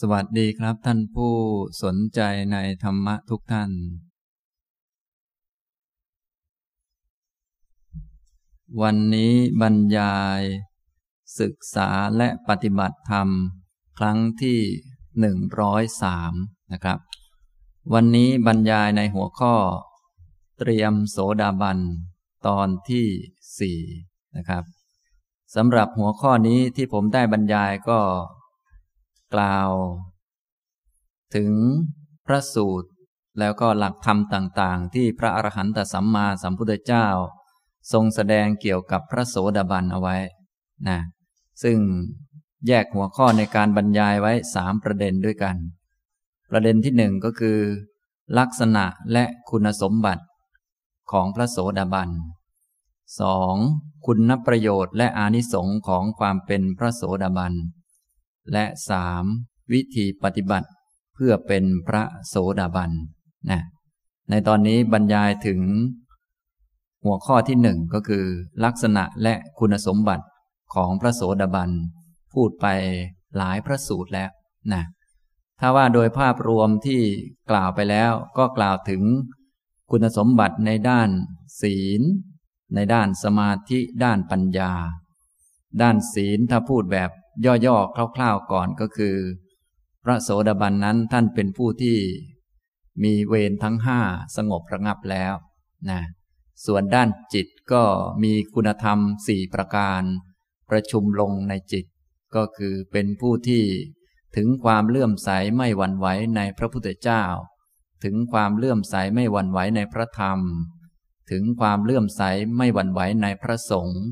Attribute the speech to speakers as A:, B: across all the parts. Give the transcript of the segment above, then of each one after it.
A: สวัสดีครับท่านผู้สนใจในธรรมะทุกท่าน วันนี้บรรยาย ศึกษาและปฏิบัติธรรม ครั้งที่หนึ่งร้อยสามนะครับ วันนี้บรรยายในหัวข้อ เตรียมโสดาบัน ตอนที่สี่นะครับสำหรับหัวข้อนี้ที่ผมได้บรรยายก็ กล่าว ถึงพระสูตรแล้วก็หลักธรรมต่างๆ ที่พระอรหันตสัมมาสัมพุทธเจ้า ทรงแสดงเกี่ยวกับพระโสดาบันเอาไว้นะซึ่งแยกหัวข้อในการบรรยายไว้สามประเด็นด้วยกัน ประเด็นที่หนึ่งก็คือ ลักษณะและคุณสมบัติของพระโสดาบันสองคุณประโยชน์และอานิสงค์ของความเป็นพระโสดาบัน และสามวิธีปฏิบัติเพื่อเป็นพระโสดาบันนะในตอนนี้บรรยายถึง หัวข้อที่หนึ่งก็คือ ลักษณะและคุณสมบัติของพระโสดาบัน พูดไปหลายพระสูตรแล้วนะถ้าว่าโดยภาพรวมที่กล่าวไปแล้วก็กล่าวถึงคุณสมบัติในด้านศีล ในด้านสมาธิด้านปัญญา ด้านศีลถ้าพูดแบบ ย่อๆคร่าวๆก่อนก็คือ พระโสดาบันนั้นท่านเป็นผู้ที่มีเวรทั้งห้าสงบระงับแล้วนะส่วนด้านจิตก็มีคุณธรรมสี่ประการ ประชุมลงในจิต ก็คือเป็นผู้ที่ถึงความเลื่อมใสไม่หวั่นไหวในพระพุทธเจ้า ถึงความเลื่อมใสไม่หวั่นไหวในพระธรรม ถึงความเลื่อมใสไม่หวั่นไหวในพระสงฆ์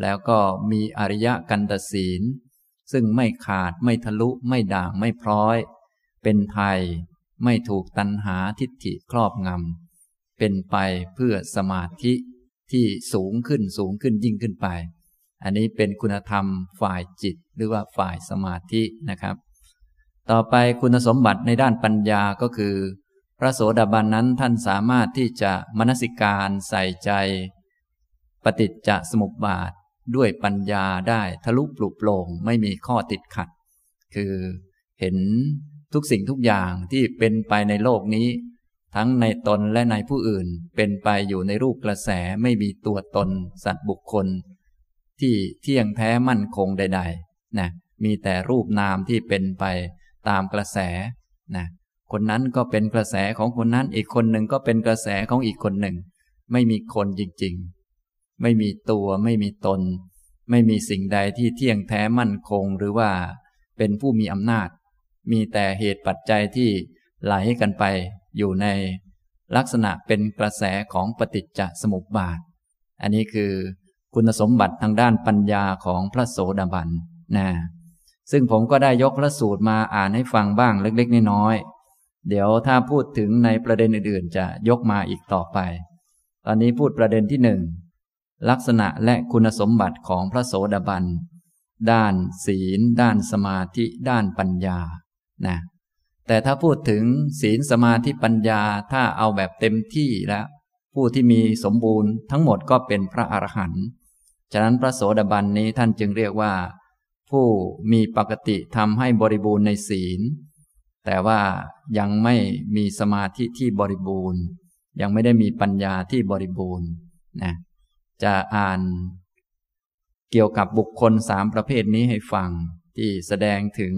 A: แล้วก็มีอริยกันตศีล ซึ่งไม่ขาดไม่ทะลุไม่ด่างไม่พร้อย เป็นไทยไม่ถูกตัณหาทิฏฐิครอบงำเป็นไปเพื่อสมาธิที่สูงขึ้นสูงขึ้นยิ่งขึ้นไป อันนี้เป็นคุณธรรมฝ่ายจิตหรือว่าฝ่ายสมาธินะครับ ต่อไปคุณสมบัติในด้านปัญญาก็คือ พระโสดาบันนั้นท่านสามารถที่จะมนสิการใส่ใจ ปฏิจจสมุปบาท ด้วยปัญญาได้ทะลุปลุกโปร่งไม่มีข้อติดขัด คือเห็นทุกสิ่งทุกอย่างที่เป็นไปในโลกนี้ ทั้งในตนและในผู้อื่น เป็นไปอยู่ในรูปกระแสไม่มีตัวตน สัตว์บุคคล ที่เที่ยงแท้มั่นคงใดๆนะมีแต่รูปนามที่เป็นไปตามกระแสนะคนนั้นก็เป็นกระแสของคนนั้นอีกคนหนึ่งก็เป็นกระแสของอีกคนหนึ่ง ไม่มีคนจริง ๆ ไม่มีตัวไม่มีตน ไม่มีสิ่งใดที่เที่ยงแท้มั่นคงหรือว่าเป็นผู้มีอำนาจ มีแต่เหตุปัจจัยที่ไหลกันไปอยู่ในลักษณะเป็นกระแสของปฏิจจสมุปบาท อันนี้คือคุณสมบัติทางด้านปัญญาของพระโสดาบันนะซึ่งผมก็ได้ยกพระสูตรมาอ่านให้ฟังบ้างเล็กๆ น้อยๆ เดี๋ยวถ้าพูดถึงในประเด็นอื่นๆ จะยกมาอีกต่อไป ตอนนี้พูดประเด็นที่หนึ่ง ลักษณะและคุณสมบัติของพระโสดาบัน ด้านศีล ด้านสมาธิ ด้านปัญญา นะ แต่ถ้าพูดถึงศีลสมาธิปัญญา ถ้าเอาแบบเต็มที่แล้ว ผู้ที่มีสมบูรณ์ทั้งหมดก็เป็นพระอรหันต์ ฉะนั้นพระโสดาบันนี้ท่านจึงเรียกว่า ผู้มีปกติทำให้บริบูรณ์ในศีล แต่ว่ายังไม่มีสมาธิที่บริบูรณ์ ยังไม่ได้มีปัญญาที่บริบูรณ์ นะ จะอ่าน เกี่ยวกับบุคคลสามประเภทนี้ให้ฟัง ที่แสดงถึง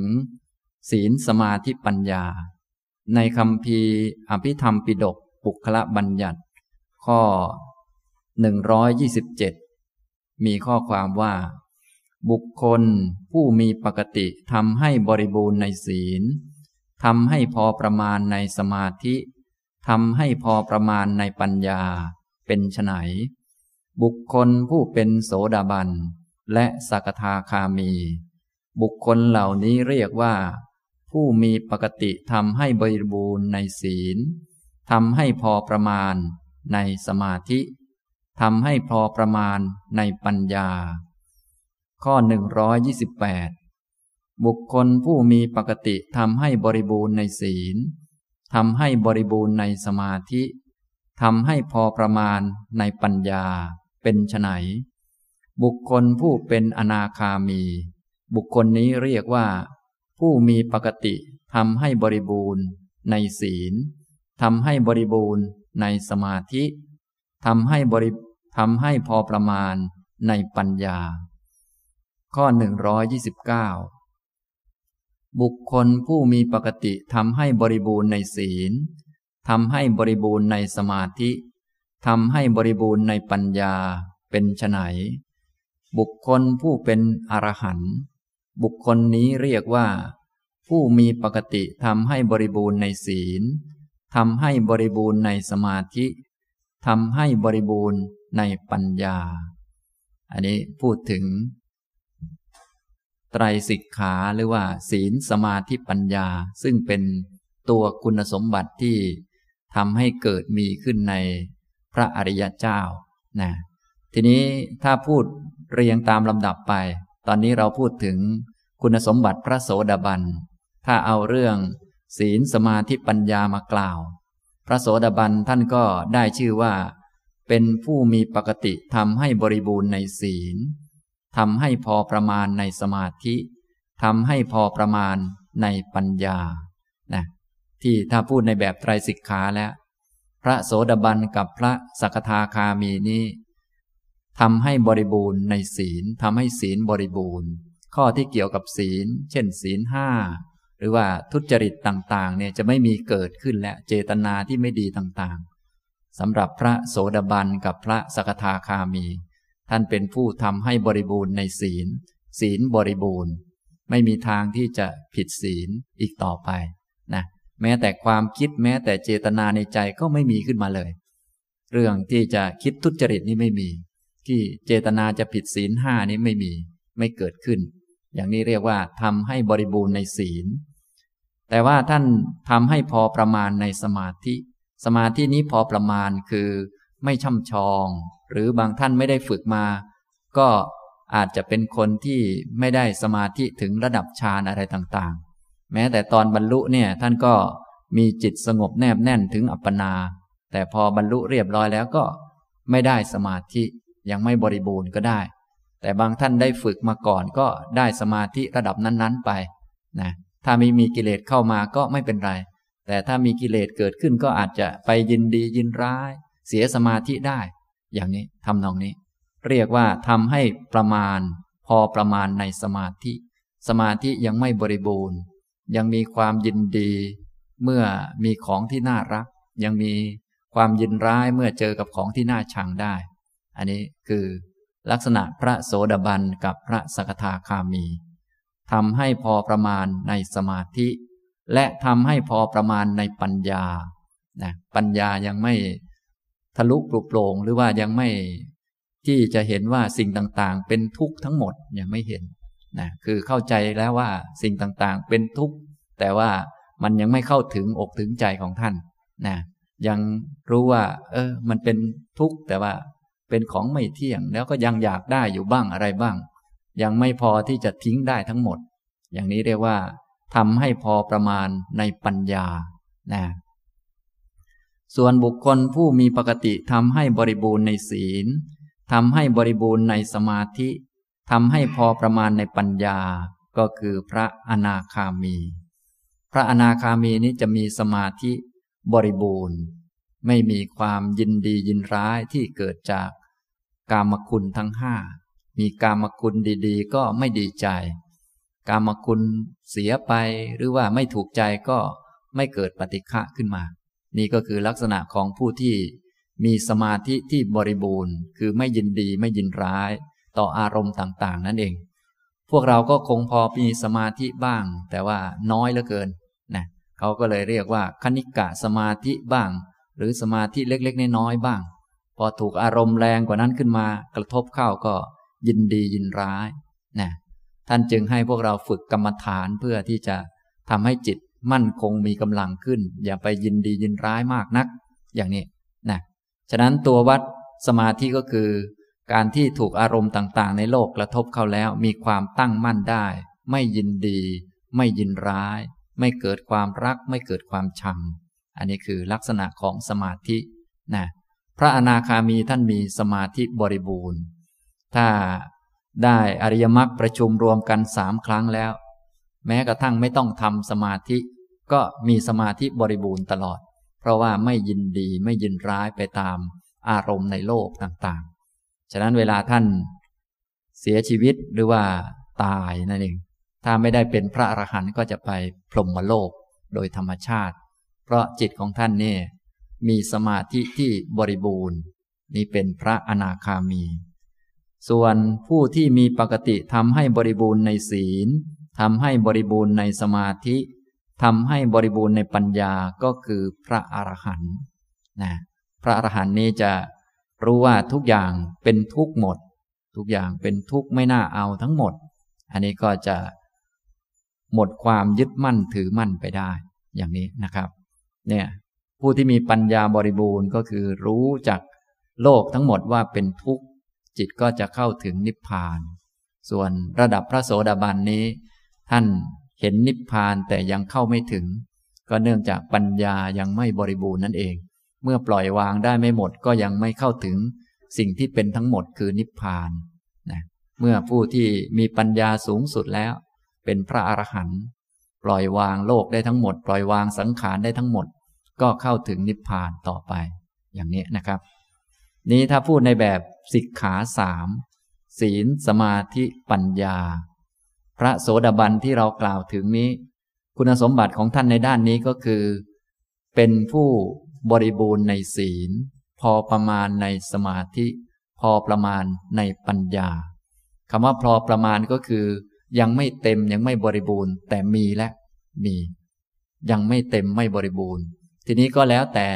A: ศีลสมาธิปัญญา ในคำพีอภิธรรมปิดกปุคละบัญญัติ ข้อ 127 มีข้อความว่า บุคคลผู้มีปกติทำให้บริบูรณ์ในศีลทำให้พอประมาณในสมาธิทำให้พอประมาณในปัญญา เป็นไฉน บุคคลผู้เป็นโสดาบัน และสักทาคามี บุคคลเหล่านี้เรียกว่า ผู้มีปกติทำให้บริบูรณ์ในศีลทำให้พอประมาณในสมาธิทำให้พอประมาณในปัญญา ข้อ 128 บุคคลผู้มีปกติทำให้บริบูรณ์ในศีลทำให้บริบูรณ์ในสมาธิทำให้พอประมาณในปัญญา เป็นไนบุคคลผู้เป็นอนาคามี บุคคลนี้เรียกว่า ผู้มีปกติทำให้บริบูรณ์ ในศีลทำให้บริบูรณ์ ในสมาธิทำให้บริทำให้พอประมาณในปัญญา ข้อ 129 บุคคลผู้มีปกติทำให้บริบูรณ์ในศีลทำให้บริบูรณ์ในสมาธิ ทำให้บริบูรณ์ในปัญญาเป็นไฉนบุคคลผู้เป็นอรหันต์บุคคลนี้เรียกว่า ผู้มีปกติทำให้บริบูรณ์ในศีลทำให้บริบูรณ์ในสมาธิทำให้บริบูรณ์ในปัญญา อันนี้พูดถึง ไตรสิกขาหรือว่า ศีลสมาธิปัญญา ซึ่งเป็นตัวคุณสมบัติที่ทำให้เกิดมีขึ้นใน พระอริยเจ้านะทีนี้ถ้าพูดเรียงตามลำดับไป ตอนนี้เราพูดถึงคุณสมบัติพระโสดาบัน ถ้าเอาเรื่องศีลสมาธิปัญญามากล่าว พระโสดาบันท่านก็ได้ชื่อว่า เป็นผู้มีปกติทำให้บริบูรณ์ในศีลทำให้พอประมาณในสมาธิทำให้พอประมาณในปัญญานะที่ถ้าพูดในแบบไตรสิกขาแล้ว พระโสดาบันกับพระสกทาคามีนี้ทำให้บริบูรณ์ในศีลทำให้ศีลบริบูรณ์ ข้อที่เกี่ยวกับศีล เช่น ศีลห้าหรือว่าทุจริตต่างๆเนี่ยจะไม่มีเกิดขึ้นและเจตนาที่ไม่ดีต่างๆสำหรับพระโสดาบันกับพระสกทาคามี ท่านเป็นผู้ทำให้บริบูรณ์ในศีล ศีลบริบูรณ์ ไม่มีทางที่จะผิดศีลอีกต่อไป แม้แต่ความคิดแม้แต่เจตนาในใจก็ไม่มีขึ้นมาเลย เรื่องที่จะคิดทุจริตนี่ไม่มี ที่เจตนาจะผิดศีลห้านี้ไม่มีไม่เกิดขึ้น อย่างนี้เรียกว่าทำให้บริบูรณ์ในศีล แต่ว่าท่านทำให้พอประมาณในสมาธิ สมาธินี้พอประมาณคือไม่ช่ำชอง หรือบางท่านไม่ได้ฝึกมา ก็อาจจะเป็นคนที่ไม่ได้สมาธิถึงระดับฌานอะไรต่าง แม้แต่ตอนบรรลุเนี่ยท่านก็มีจิตสงบแนบแน่นถึงอัปปนา แต่พอบรรลุเรียบร้อยแล้วก็ไม่ได้สมาธิยังไม่บริบูรณ์ก็ได้ แต่บางท่านได้ฝึกมาก่อนก็ได้สมาธิระดับนั้นๆไปนะถ้าไม่มีกิเลสเข้ามาก็ไม่เป็นไร แต่ถ้ามีกิเลสเกิดขึ้นก็อาจจะไปยินดียินร้าย เสียสมาธิได้ อย่างนี้ทำนองนี้ เรียกว่าทำให้ประมาณ พอประมาณในสมาธิ สมาธิยังไม่บริบูรณ์ ยังมีความยินดี เมื่อมีของที่น่ารัก ยังมีความยินร้ายเมื่อเจอกับของที่น่าชังได้ อันนี้คือลักษณะพระโสดาบันกับพระสกทาคามีทำให้พอประมาณในสมาธิ และทำให้พอประมาณในปัญญานะปัญญายังไม่ทะลุปลุกโปร่งหรือว่ายังไม่ที่จะเห็นว่าสิ่งต่างๆ เป็นทุกข์ทั้งหมดยังไม่เห็น นะคือเข้าใจแล้วว่าสิ่งต่างๆ เป็นทุกข์ แต่ว่ามันยังไม่เข้าถึงอกถึงใจของท่านนะยังรู้ว่า เออ มันเป็นทุกข์ แต่ว่าเป็นของไม่เที่ยง แล้วก็ยังอยากได้อยู่บ้างอะไรบ้าง ยังไม่พอที่จะทิ้งได้ทั้งหมด อย่างนี้เรียกว่าทำให้พอประมาณในปัญญานะส่วนบุคคลผู้มีปกติทำให้บริบูรณ์ในศีลทำให้บริบูรณ์ในสมาธิ ทำให้พอประมาณในปัญญาก็คือพระอนาคามี พระอนาคามีนี้จะมีสมาธิบริบูรณ์ ไม่มีความยินดียินร้ายที่เกิดจากกามคุณทั้งห้า มีกามคุณดีๆ ก็ไม่ดีใจ กามคุณเสียไปหรือว่าไม่ถูกใจก็ไม่เกิดปฏิฆะขึ้นมา นี่ก็คือลักษณะของผู้ที่มีสมาธิที่บริบูรณ์ คือไม่ยินดีไม่ยินร้าย ต่ออารมณ์ต่างๆ นั่นเอง พวกเราก็คงพอมีสมาธิบ้าง แต่ว่าน้อยเหลือเกินนะเขาก็เลยเรียกว่าคณิกะสมาธิบ้าง หรือสมาธิเล็กๆน้อยๆบ้าง พอถูกอารมณ์แรงกว่านั้นขึ้นมา กระทบเข้าก็ยินดียินร้ายนะท่านจึงให้พวกเราฝึกกรรมฐานเพื่อที่จะทำให้จิตมั่นคงมีกำลังขึ้น อย่าไปยินดียินร้ายมากนัก อย่างนี้นะฉะนั้นตัววัดสมาธิก็คือ การที่ถูกอารมณ์ต่างๆ ในโลกกระทบเข้าแล้วมีความตั้งมั่นได้ ไม่ยินดี ไม่ยินร้าย ไม่เกิดความรัก ไม่เกิดความชัง อันนี้คือลักษณะของสมาธินะพระอนาคามีท่านมีสมาธิบริบูรณ์ ถ้าได้อริยมรรคประชุมรวมกันสามครั้งแล้ว แม้กระทั่งไม่ต้องทำสมาธิ ก็มีสมาธิบริบูรณ์ตลอด เพราะว่าไม่ยินดีไม่ยินร้ายไปตามอารมณ์ในโลกต่างๆ ฉะนั้นเวลาท่านเสียชีวิตหรือว่าตายนั่นเอง ถ้าไม่ได้เป็นพระอรหันต์ก็จะไปพรหมโลกโดยธรรมชาติ เพราะจิตของท่านเนี่ยมีสมาธิที่บริบูรณ์ นี่เป็นพระอนาคามี ส่วนผู้ที่มีปกติทำให้บริบูรณ์ในศีลทำให้บริบูรณ์ในสมาธิทำให้บริบูรณ์ในปัญญาก็คือพระอรหันต์นะพระอรหันต์นี้จะ รู้ว่าทุกอย่างเป็นทุกหมด ทุกอย่างเป็นทุกไม่น่าเอาทั้งหมด อันนี้ก็จะหมดความยึดมั่นถือมั่นไปได้ อย่างนี้นะครับ เนี่ยผู้ที่มีปัญญาบริบูรณ์ก็คือรู้จักโลกทั้งหมดว่าเป็นทุกข์จิตก็จะเข้าถึงนิพพาน ส่วนระดับพระโสดาบันนี้ ท่านเห็นนิพพานแต่ยังเข้าไม่ถึง ก็เนื่องจากปัญญายังไม่บริบูรณ์นั่นเอง เมื่อปล่อยวางได้ไม่หมดก็ยังไม่เข้าถึงสิ่งที่เป็นทั้งหมดคือนิพพานนะเมื่อผู้ที่มีปัญญาสูงสุดแล้ว เป็นพระอรหันต์ปล่อยวางโลกได้ทั้งหมด ปล่อยวางสังขารได้ทั้งหมด ก็เข้าถึงนิพพานต่อไป อย่างนี้นะครับ นี้ถ้าพูดในแบบสิกขาสามศีลสมาธิปัญญา พระโสดาบันที่เรากล่าวถึงนี้ คุณสมบัติของท่านในด้านนี้ก็คือ เป็นผู้ บริบูรณ์ในศีล พอประมาณในสมาธิ พอประมาณในปัญญาคำว่าพอประมาณก็คือ ยังไม่เต็มยังไม่บริบูรณ์ แต่มีและมี ยังไม่เต็มไม่บริบูรณ์ ทีนี้ก็แล้วแต่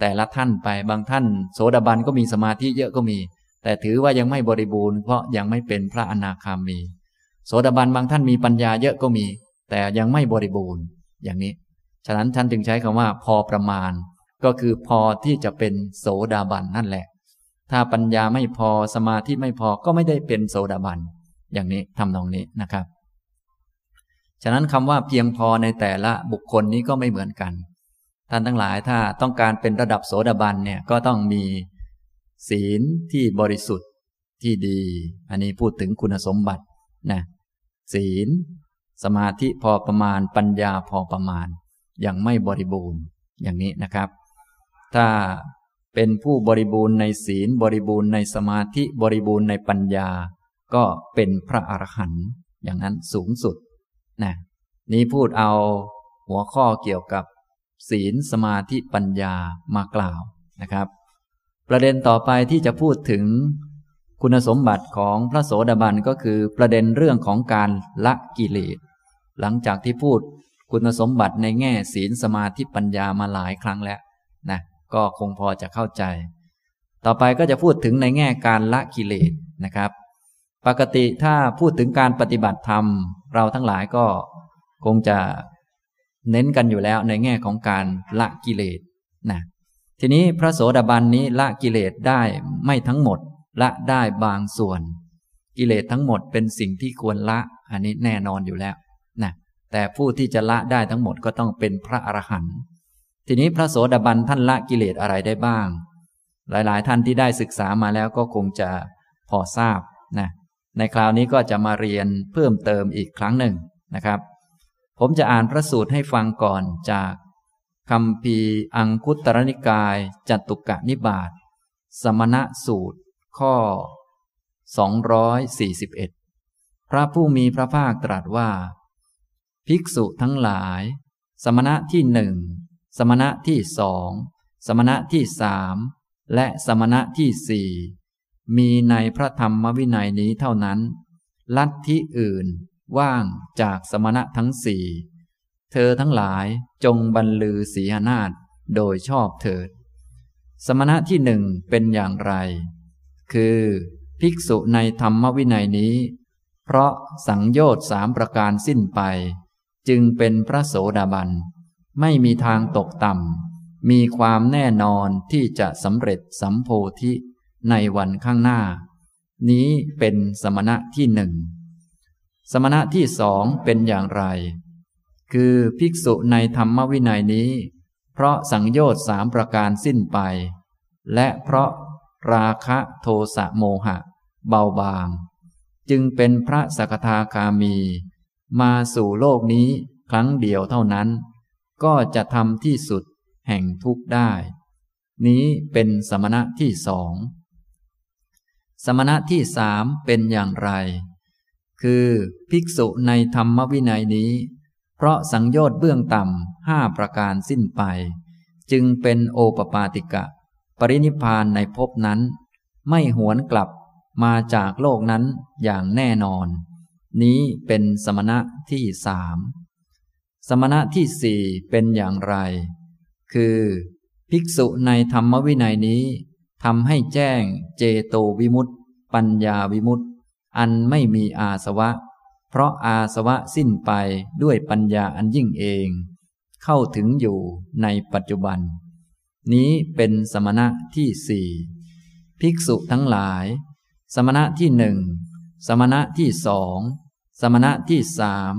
A: แต่ละท่านไปบางท่าน โสดาบันก็มีสมาธิเยอะก็มี แต่ถือว่ายังไม่บริบูรณ์เพราะยังไม่เป็นพระอนาคามี โสดาบันบางท่านมีปัญญาเยอะก็มี แต่ยังไม่บริบูรณ์อย่างนี้ ฉะนั้นท่านจึงใช้คำว่าพอประมาณ ก็คือพอที่จะเป็นโสดาบันนั่นแหละ ถ้าปัญญาไม่พอสมาธิไม่พอก็ไม่ได้เป็นโสดาบัน อย่างนี้ทำนองนี้นะครับ ฉะนั้นคำว่าเพียงพอในแต่ละบุคคลนี้ก็ไม่เหมือนกัน ท่านทั้งหลายถ้าต้องการเป็นระดับโสดาบันเนี่ยก็ต้องมีศีลที่บริสุทธิ์ที่ดี อันนี้พูดถึงคุณสมบัตินะศีลสมาธิพอประมาณปัญญาพอประมาณ ยังไม่บริบูรณ์อย่างนี้นะครับ ถ้าเป็นผู้บริบูรณ์ในศีลบริบูรณ์ในสมาธิบริบูรณ์ในปัญญา ก็เป็นพระอรหันต์อย่างนั้นสูงสุดนะนี้พูดเอาหัวข้อเกี่ยวกับศีลสมาธิปัญญามากล่าวนะครับ ประเด็นต่อไปที่จะพูดถึงคุณสมบัติของพระโสดาบันก็คือประเด็นเรื่องของการละกิเลส หลังจากที่พูดคุณสมบัติในแง่ศีลสมาธิปัญญามาหลายครั้งแล้ว ก็คงพอจะเข้าใจ ต่อไปก็จะพูดถึงในแง่การละกิเลสนะครับ ปกติถ้าพูดถึงการปฏิบัติธรรม เราทั้งหลายก็คงจะเน้นกันอยู่แล้วในแง่ของการละกิเลสนะทีนี้พระโสดาบันนี้ละกิเลสได้ไม่ทั้งหมดละได้บางส่วน กิเลสทั้งหมดเป็นสิ่งที่ควรละ อันนี้แน่นอนอยู่แล้วนะแต่ผู้ที่จะละได้ทั้งหมดก็ต้องเป็นพระอรหันต์ ทีนี้พระโสดาบันท่านละกิเลสอะไรได้บ้าง หลายๆ ท่านที่ได้ศึกษามาแล้วก็คงจะพอทราบนะในคราวนี้ก็จะมาเรียนเพิ่มเติมอีกครั้งหนึ่งนะครับ ผมจะอ่านพระสูตรให้ฟังก่อนจากคำพีอังคุตรนิกาย จัตุกะนิบาตสมณะสูตร ข้อ 241 พระผู้มีพระภาคตรัสว่า ภิกษุทั้งหลาย สมณะที่หนึ่ง สมณะที่สองสมณะที่สามและสมณะที่สี่มีในพระธรรมวินัยนี้เท่านั้น ลัทธิอื่นว่างจากสมณะทั้งสี่เธอทั้งหลายจงบรรลือสีหนาฏโดยชอบเถิด สมณะที่หนึ่งเป็นอย่างไร คือภิกษุในธรรมวินัยนี้ เพราะสังโยชน์สามประการสิ้นไป จึงเป็นพระโสดาบัน ไม่มีทางตกต่ำ มีความแน่นอนที่จะสำเร็จสัมโพธิในวันข้างหน้า นี้เป็นสมณะที่หนึ่ง สมณะที่สองเป็นอย่างไร คือภิกษุในธรรมวินัยนี้ เพราะสังโยชน์สามประการสิ้นไป และเพราะราคะโทสะโมหะ เบาบาง จึงเป็นพระสกทาคามี มาสู่โลกนี้ครั้งเดียวเท่านั้น ก็จะทำที่สุดแห่งทุกข์ได้ นี้เป็นสมณะที่สอง สมณะที่สามเป็นอย่างไร คือภิกษุในธรรมวินัยนี้ เพราะสังโยชน์เบื้องต่ำห้าประการสิ้นไป จึงเป็นโอปปาติกะ ปรินิพานในภพนั้น ไม่หวนกลับมาจากโลกนั้นอย่างแน่นอน นี้เป็นสมณะที่สาม สมณะที่สี่เป็นอย่างไร คือ ภิกษุในธรรมวินัยนี้ทำให้แจ้งเจโตวิมุตติปัญญาวิมุตติอันไม่มีอาสวะ เพราะอาสวะสิ้นไปด้วยปัญญาอันยิ่งเอง เข้าถึงอยู่ในปัจจุบัน นี้เป็นสมณะที่สี่ภิกษุทั้งหลาย สมณะที่หนึ่ง สมณะที่สอง สมณะที่สาม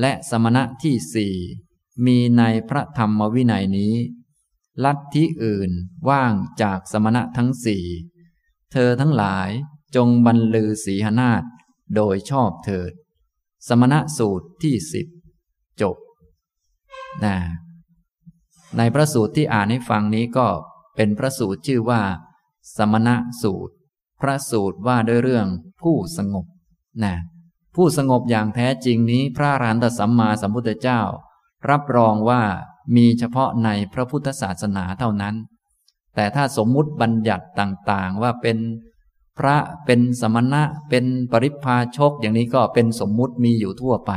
A: และสมณะที่สี่มีในพระธรรมวินัยนี้ ลัทธิอื่นว่างจากสมณะทั้งสี่ เธอทั้งหลายจงบรรลือสีหนาฏโดยชอบเถิด สมณะสูตรที่สิบจบนะในพระสูตรที่อ่านให้ฟังนี้ก็เป็นพระสูตรชื่อว่า สมณะสูตร พระสูตรว่าด้วยเรื่องผู้สงบนะ ผู้สงบอย่างแท้จริงนี้พระรานตสัมมาสัมพุทธเจ้า รับรองว่ามีเฉพาะในพระพุทธศาสนาเท่านั้น แต่ถ้าสมมุติบัญญัติต่างๆว่าเป็นพระเป็นสมณะเป็นปริพาชกอย่างนี้ก็เป็นสมมุติมีอยู่ทั่วไป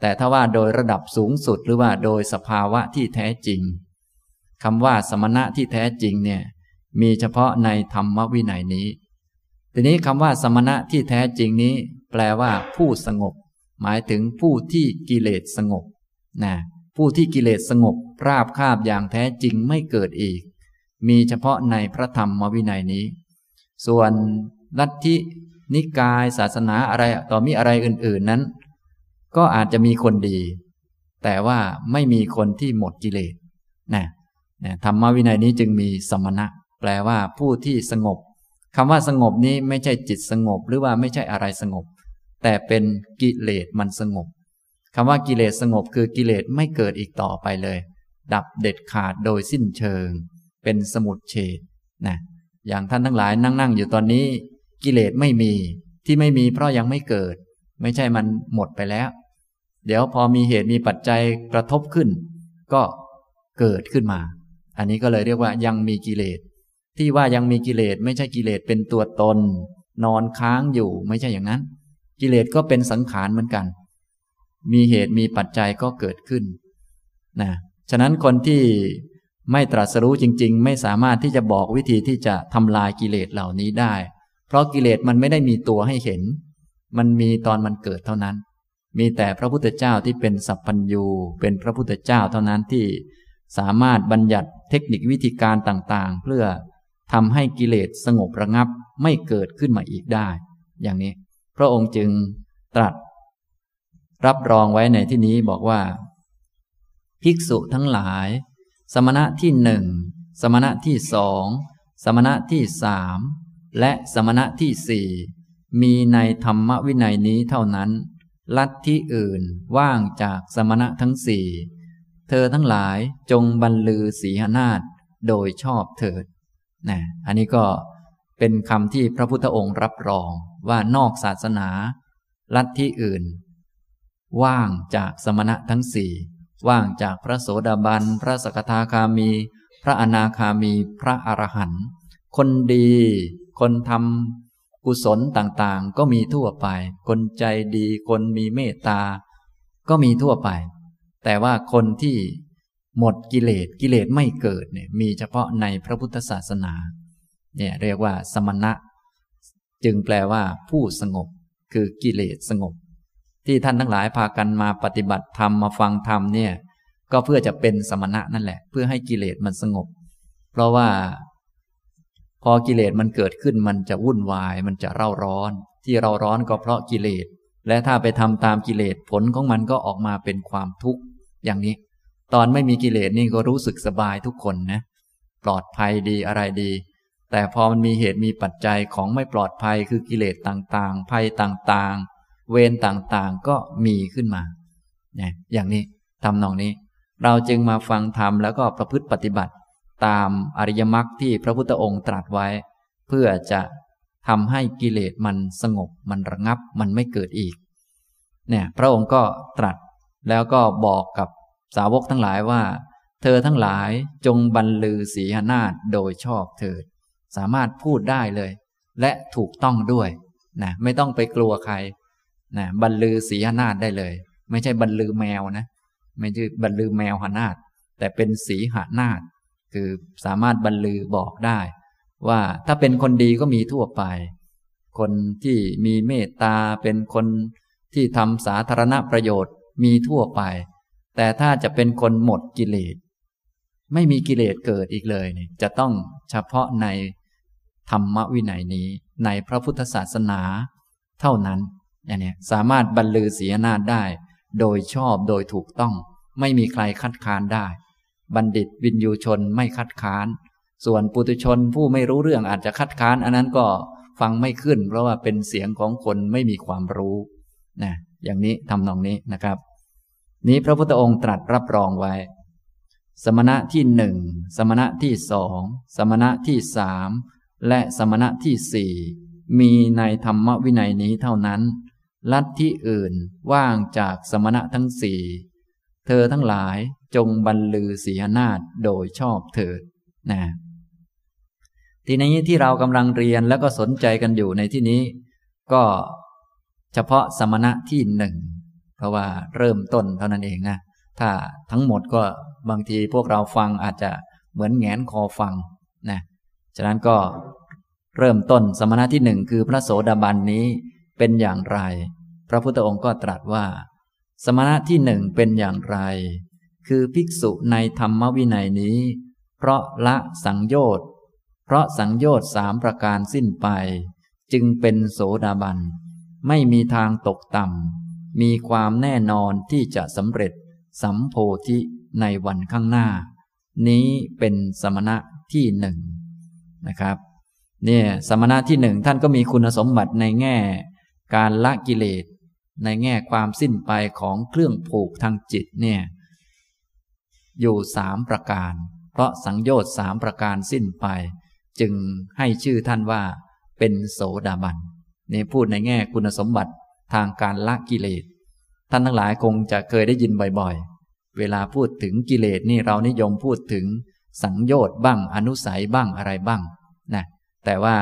A: แต่ถ้าว่าโดยระดับสูงสุดหรือว่าโดยสภาวะที่แท้จริงคำว่าสมณะที่แท้จริงเนี่ยมีเฉพาะในธรรมวินัยนี้ ทีนี้คำว่าสมณะที่แท้จริงนี้ แปลว่าผู้สงบ หมายถึงผู้ที่กิเลสสงบนะผู้ที่กิเลสสงบราบคาบอย่างแท้จริงไม่เกิดอีก มีเฉพาะในพระธรรมวินัยนี้ ส่วนลัทธินิกายศาสนาอะไรต่อมีอะไรอื่น ๆนั้น ก็อาจจะมีคนดี แต่ว่าไม่มีคนที่หมดกิเลสนะนะธรรมวินัยนี้จึงมีสมณะ แปลว่าผู้ที่สงบคำว่าสงบนี้ไม่ใช่จิตสงบ หรือว่าไม่ใช่อะไรสงบ แต่เป็นกิเลสมันสงบคำว่ากิเลสสงบคือกิเลสไม่เกิดอีกต่อไปเลย ดับเด็ดขาดโดยสิ้นเชิง เป็นสมุดเฉดนะอย่างท่านทั้งหลายนั่งนั่งอยู่ตอนนี้ กิเลสไม่มีที่ไม่มีเพราะยังไม่เกิด ไม่ใช่มันหมดไปแล้ว เดี๋ยวพอมีเหตุมีปัจจัยกระทบขึ้น ก็เกิดขึ้นมา อันนี้ก็เลยเรียกว่ายังมีกิเลส ที่ว่ายังมีกิเลสไม่ใช่กิเลสเป็นตัวตน นอนค้างอยู่ไม่ใช่อย่างนั้น กิเลสก็เป็นสังขารเหมือนกัน มีเหตุมีปัจจัยก็เกิดขึ้นนะฉะนั้นคนที่ไม่ตรัสรู้จริง ๆ ไม่สามารถที่จะบอกวิธีที่จะทำลายกิเลสเหล่านี้ได้ เพราะกิเลสมันไม่ได้มีตัวให้เห็น มันมีตอนมันเกิดเท่านั้น มีแต่พระพุทธเจ้าที่เป็นสัพพัญญูเป็นพระพุทธเจ้าเท่านั้นที่สามารถบัญญัติเทคนิควิธีการต่างๆ เพื่อทำให้กิเลสสงบระงับไม่เกิดขึ้นมาอีกได้ อย่างนี้ พระองค์จึงตรัส รับรองไว้ในที่นี้บอกว่า ภิกษุทั้งหลาย สมณะที่หนึ่งสมณะที่สองสมณะที่สามและสมณะที่สี่มีในธรรมวินัยนี้เท่านั้น ลัทธิอื่นว่างจากสมณะทั้งสี่เธอทั้งหลายจงบรรลือสีหนาฏโดยชอบเถิดนะอันนี้ก็เป็นคำที่พระพุทธองค์รับรอง ว่านอกศาสนาลัทธิอื่น ว่างจากสมณะทั้งสี่ว่างจากพระโสดาบัน พระสกทาคามี พระอนาคามี พระอรหันต์คนดี คนทำกุศลต่างๆ ก็มีทั่วไป คนใจดีคนมีเมตตา ก็มีทั่วไป แต่ว่าคนที่หมดกิเลสกิเลสไม่เกิดเนี่ยมีเฉพาะในพระพุทธศาสนาเนี่ยเรียกว่าสมณะ จึงแปลว่า ผู้สงบ คือกิเลสสงบ ที่ท่านทั้งหลายพากันมาปฏิบัติธรรมมาฟังธรรมเนี่ย ก็เพื่อจะเป็นสมณะนั่นแหละ เพื่อให้กิเลสมันสงบ เพราะว่า พอกิเลสมันเกิดขึ้นมันจะวุ่นวาย มันจะเร่าร้อน ที่เราร้อนก็เพราะกิเลส และถ้าไปทำตามกิเลสผลของมันก็ออกมาเป็นความทุกข์อย่างนี้ ตอนไม่มีกิเลสนี่ก็รู้สึกสบายทุกคนนะ ปลอดภัยดีอะไรดี แต่พอมันมีเหตุมีปัจจัยของไม่ปลอดภัยคือกิเลสต่างๆ ภัยต่างๆ เวรต่างๆก็มีขึ้นมาเนี่ยอย่างนี้ทำนองนี้ เราจึงมาฟังธรรมแล้วก็ประพฤติปฏิบัติ ตามอริยมรรคที่พระพุทธองค์ตรัสไว้ เพื่อจะทำให้กิเลสมันสงบมันระงับมันไม่เกิดอีกเนี่ยพระองค์ก็ตรัสแล้วก็บอกกับสาวกทั้งหลายว่า เธอทั้งหลายจงบรรลือศีหนาฏโดยชอบเถิด สามารถพูดได้เลย และถูกต้องด้วยนะไม่ต้องไปกลัวใครนะบรรลือศีหนาฏได้เลย ไม่ใช่บรรลือแมวนะ ไม่ใช่บรรลือแมวหนาฏแต่เป็นสีหนาฏคือสามารถบรรลือบอกได้ ว่าถ้าเป็นคนดีก็มีทั่วไป คนที่มีเมตตาเป็นคนที่ทำสาธารณประโยชน์มีทั่วไป แต่ถ้าจะเป็นคนหมดกิเลส ไม่มีกิเลสเกิดอีกเลยเนี่ยจะต้องเฉพาะในธรรมวินัยนี้ ในพระพุทธศาสนาเท่านั้นอย่างนี้สามารถบรรลือศีนาฏได้ โดยชอบโดยถูกต้อง ไม่มีใครคัดค้านได้ บัณฑิตวินยูชนไม่คัดค้าน ส่วนปุถุชนผู้ไม่รู้เรื่องอาจจะคัดค้าน อันนั้นก็ฟังไม่ขึ้น เพราะว่าเป็นเสียงของคนไม่มีความรู้นะอย่างนี้ทำนองนี้นะครับ นี้พระพุทธองค์ตรัสรับรองไว้ สมณะที่หนึ่งสมณะที่สองสมณะที่สามและสมณะที่สี่มีในธรรมวินัยนี้เท่านั้น ลัทธิอื่นว่างจากสมณะทั้งสี่เธอทั้งหลายจงบรรลือศีหนาฏโดยชอบเถิดนะทีนี้ที่เรากำลังเรียนแล้วก็สนใจกันอยู่ในที่นี้ ก็เฉพาะสมณะที่หนึ่งเพราะว่าเริ่มต้นเท่านั้นเองนะถ้าทั้งหมดก็ บางทีพวกเราฟังอาจจะเหมือนแงนคอฟังนะฉะนั้นก็เริ่มต้นสมณะที่หนึ่งคือพระโสดาบันนี้เป็นอย่างไร พระพุทธองค์ก็ตรัสว่า สมณะที่หนึ่งเป็นอย่างไร คือภิกษุในธรรมวินัยนี้ เพราะละสังโยชน์เพราะสังโยชน์สามประการสิ้นไป จึงเป็นโสดาบัน ไม่มีทางตกต่ำมีความแน่นอนที่จะสำเร็จสัมโพธิ ในวันข้างหน้า นี้เป็นสมณะที่หนึ่งนะครับเนี่ยสมณะที่หนึ่งท่านก็มีคุณสมบัติในแง่ การละกิเลส ในแง่ความสิ้นไปของเครื่องผูกทางจิตเนี่ยอยู่สามประการ เพราะสังโยชน์สามประการสิ้นไป จึงให้ชื่อท่านว่า เป็นโสดาบันนี่พูดในแง่คุณสมบัติทางการละกิเลส ท่านทั้งหลายคงจะเคยได้ยินบ่อยๆ เวลาพูดถึงกิเลสนี่เรานิยมพูดถึงสังโยชน์บ้างอนุสัยบ้างอะไรบ้างนะแต่ว่า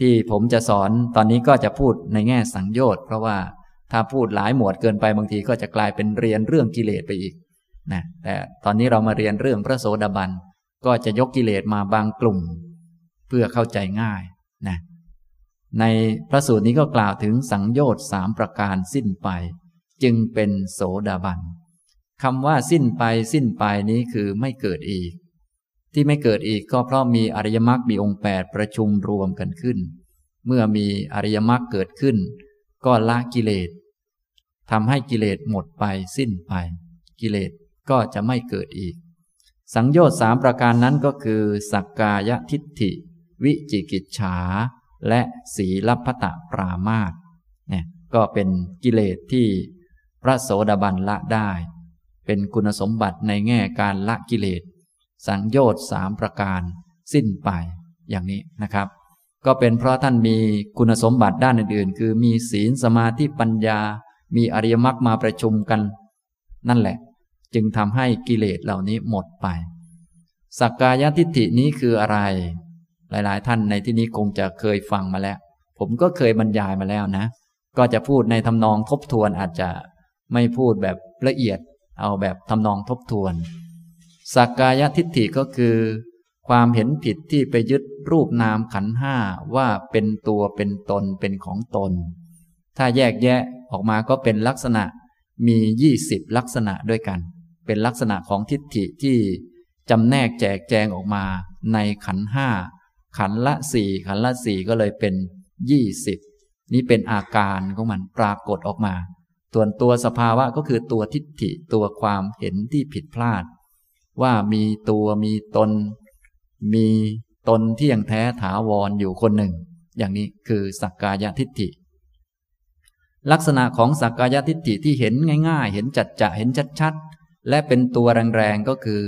A: ที่ผมจะสอนตอนนี้ก็จะพูดในแง่สังโยชน์เพราะว่าถ้าพูดหลายหมวดเกินไปบางทีก็จะกลายเป็นเรียนเรื่องกิเลสไปอีกนะแต่ตอนนี้เรามาเรียนเรื่องพระโสดาบันก็จะยกกิเลสมาบางกลุ่ม เพื่อเข้าใจง่ายนะในพระสูตรนี้ก็กล่าวถึงสังโยชน์สามประการสิ้นไป จึงเป็นโสดาบัน คำว่าสิ้นไปสิ้นไปนี้คือไม่เกิดอีก ที่ไม่เกิดอีกก็เพราะมีอริยมรรคมีองค์แปดประชุมรวมกันขึ้น เมื่อมีอริยมรรคเกิดขึ้น ก็ละกิเลสทำให้กิเลสหมดไปสิ้นไป กิเลสก็จะไม่เกิดอีก สังโยชน์สามประการนั้นก็คือ สักกายทิฏฐิ วิจิกิจฉา และสีลัพตะปรามาตเนี่ยก็เป็นกิเลสที่พระโสดาบันละได้ เป็นคุณสมบัติในแง่การละกิเลส สังโยชน์สามประการสิ้นไปอย่างนี้นะครับ ก็เป็นเพราะท่านมีคุณสมบัติด้านอื่นๆ คือมีศีลสมาธิปัญญา มีอริยมรรคมาประชุมกัน นั่นแหละ จึงทำให้กิเลสเหล่านี้หมดไปสักกายทิฏฐินี้คืออะไร หลายๆ ท่านในที่นี้คงจะเคยฟังมาแล้ว ผมก็เคยบรรยายมาแล้วนะ ก็จะพูดในทำนองทบทวนอาจจะไม่พูดแบบละเอียด เอาแบบทำนองทบทวน สักกายทิฏฐิก็คือ ความเห็นผิดที่ไปยึดรูปนามขันห้าว่าเป็นตัวเป็นตนเป็นของตน ถ้าแยกแยะออกมาก็เป็นลักษณะมียี่สิบลักษณะด้วยกัน เป็นลักษณะของทิฏฐิที่จำแนกแจกแจงออกมาในขันห้าขันละสี่ขันละสี่ก็เลยเป็นยี่สิบนี่เป็นอาการของมันปรากฏออกมา ส่วนตัวสภาวะก็คือตัวทิฏฐิตัวความเห็นที่ผิดพลาด ว่ามีตัวมีตน มีตนที่ยังแท้ถาวรออยู่คนหนึ่ง อย่างนี้คือสักกายทิฏฐิ ลักษณะของสักกายทิฏฐิที่เห็นง่ายๆ เห็นจัดจะเห็นชัดๆ และเป็นตัวแรงๆก็คือ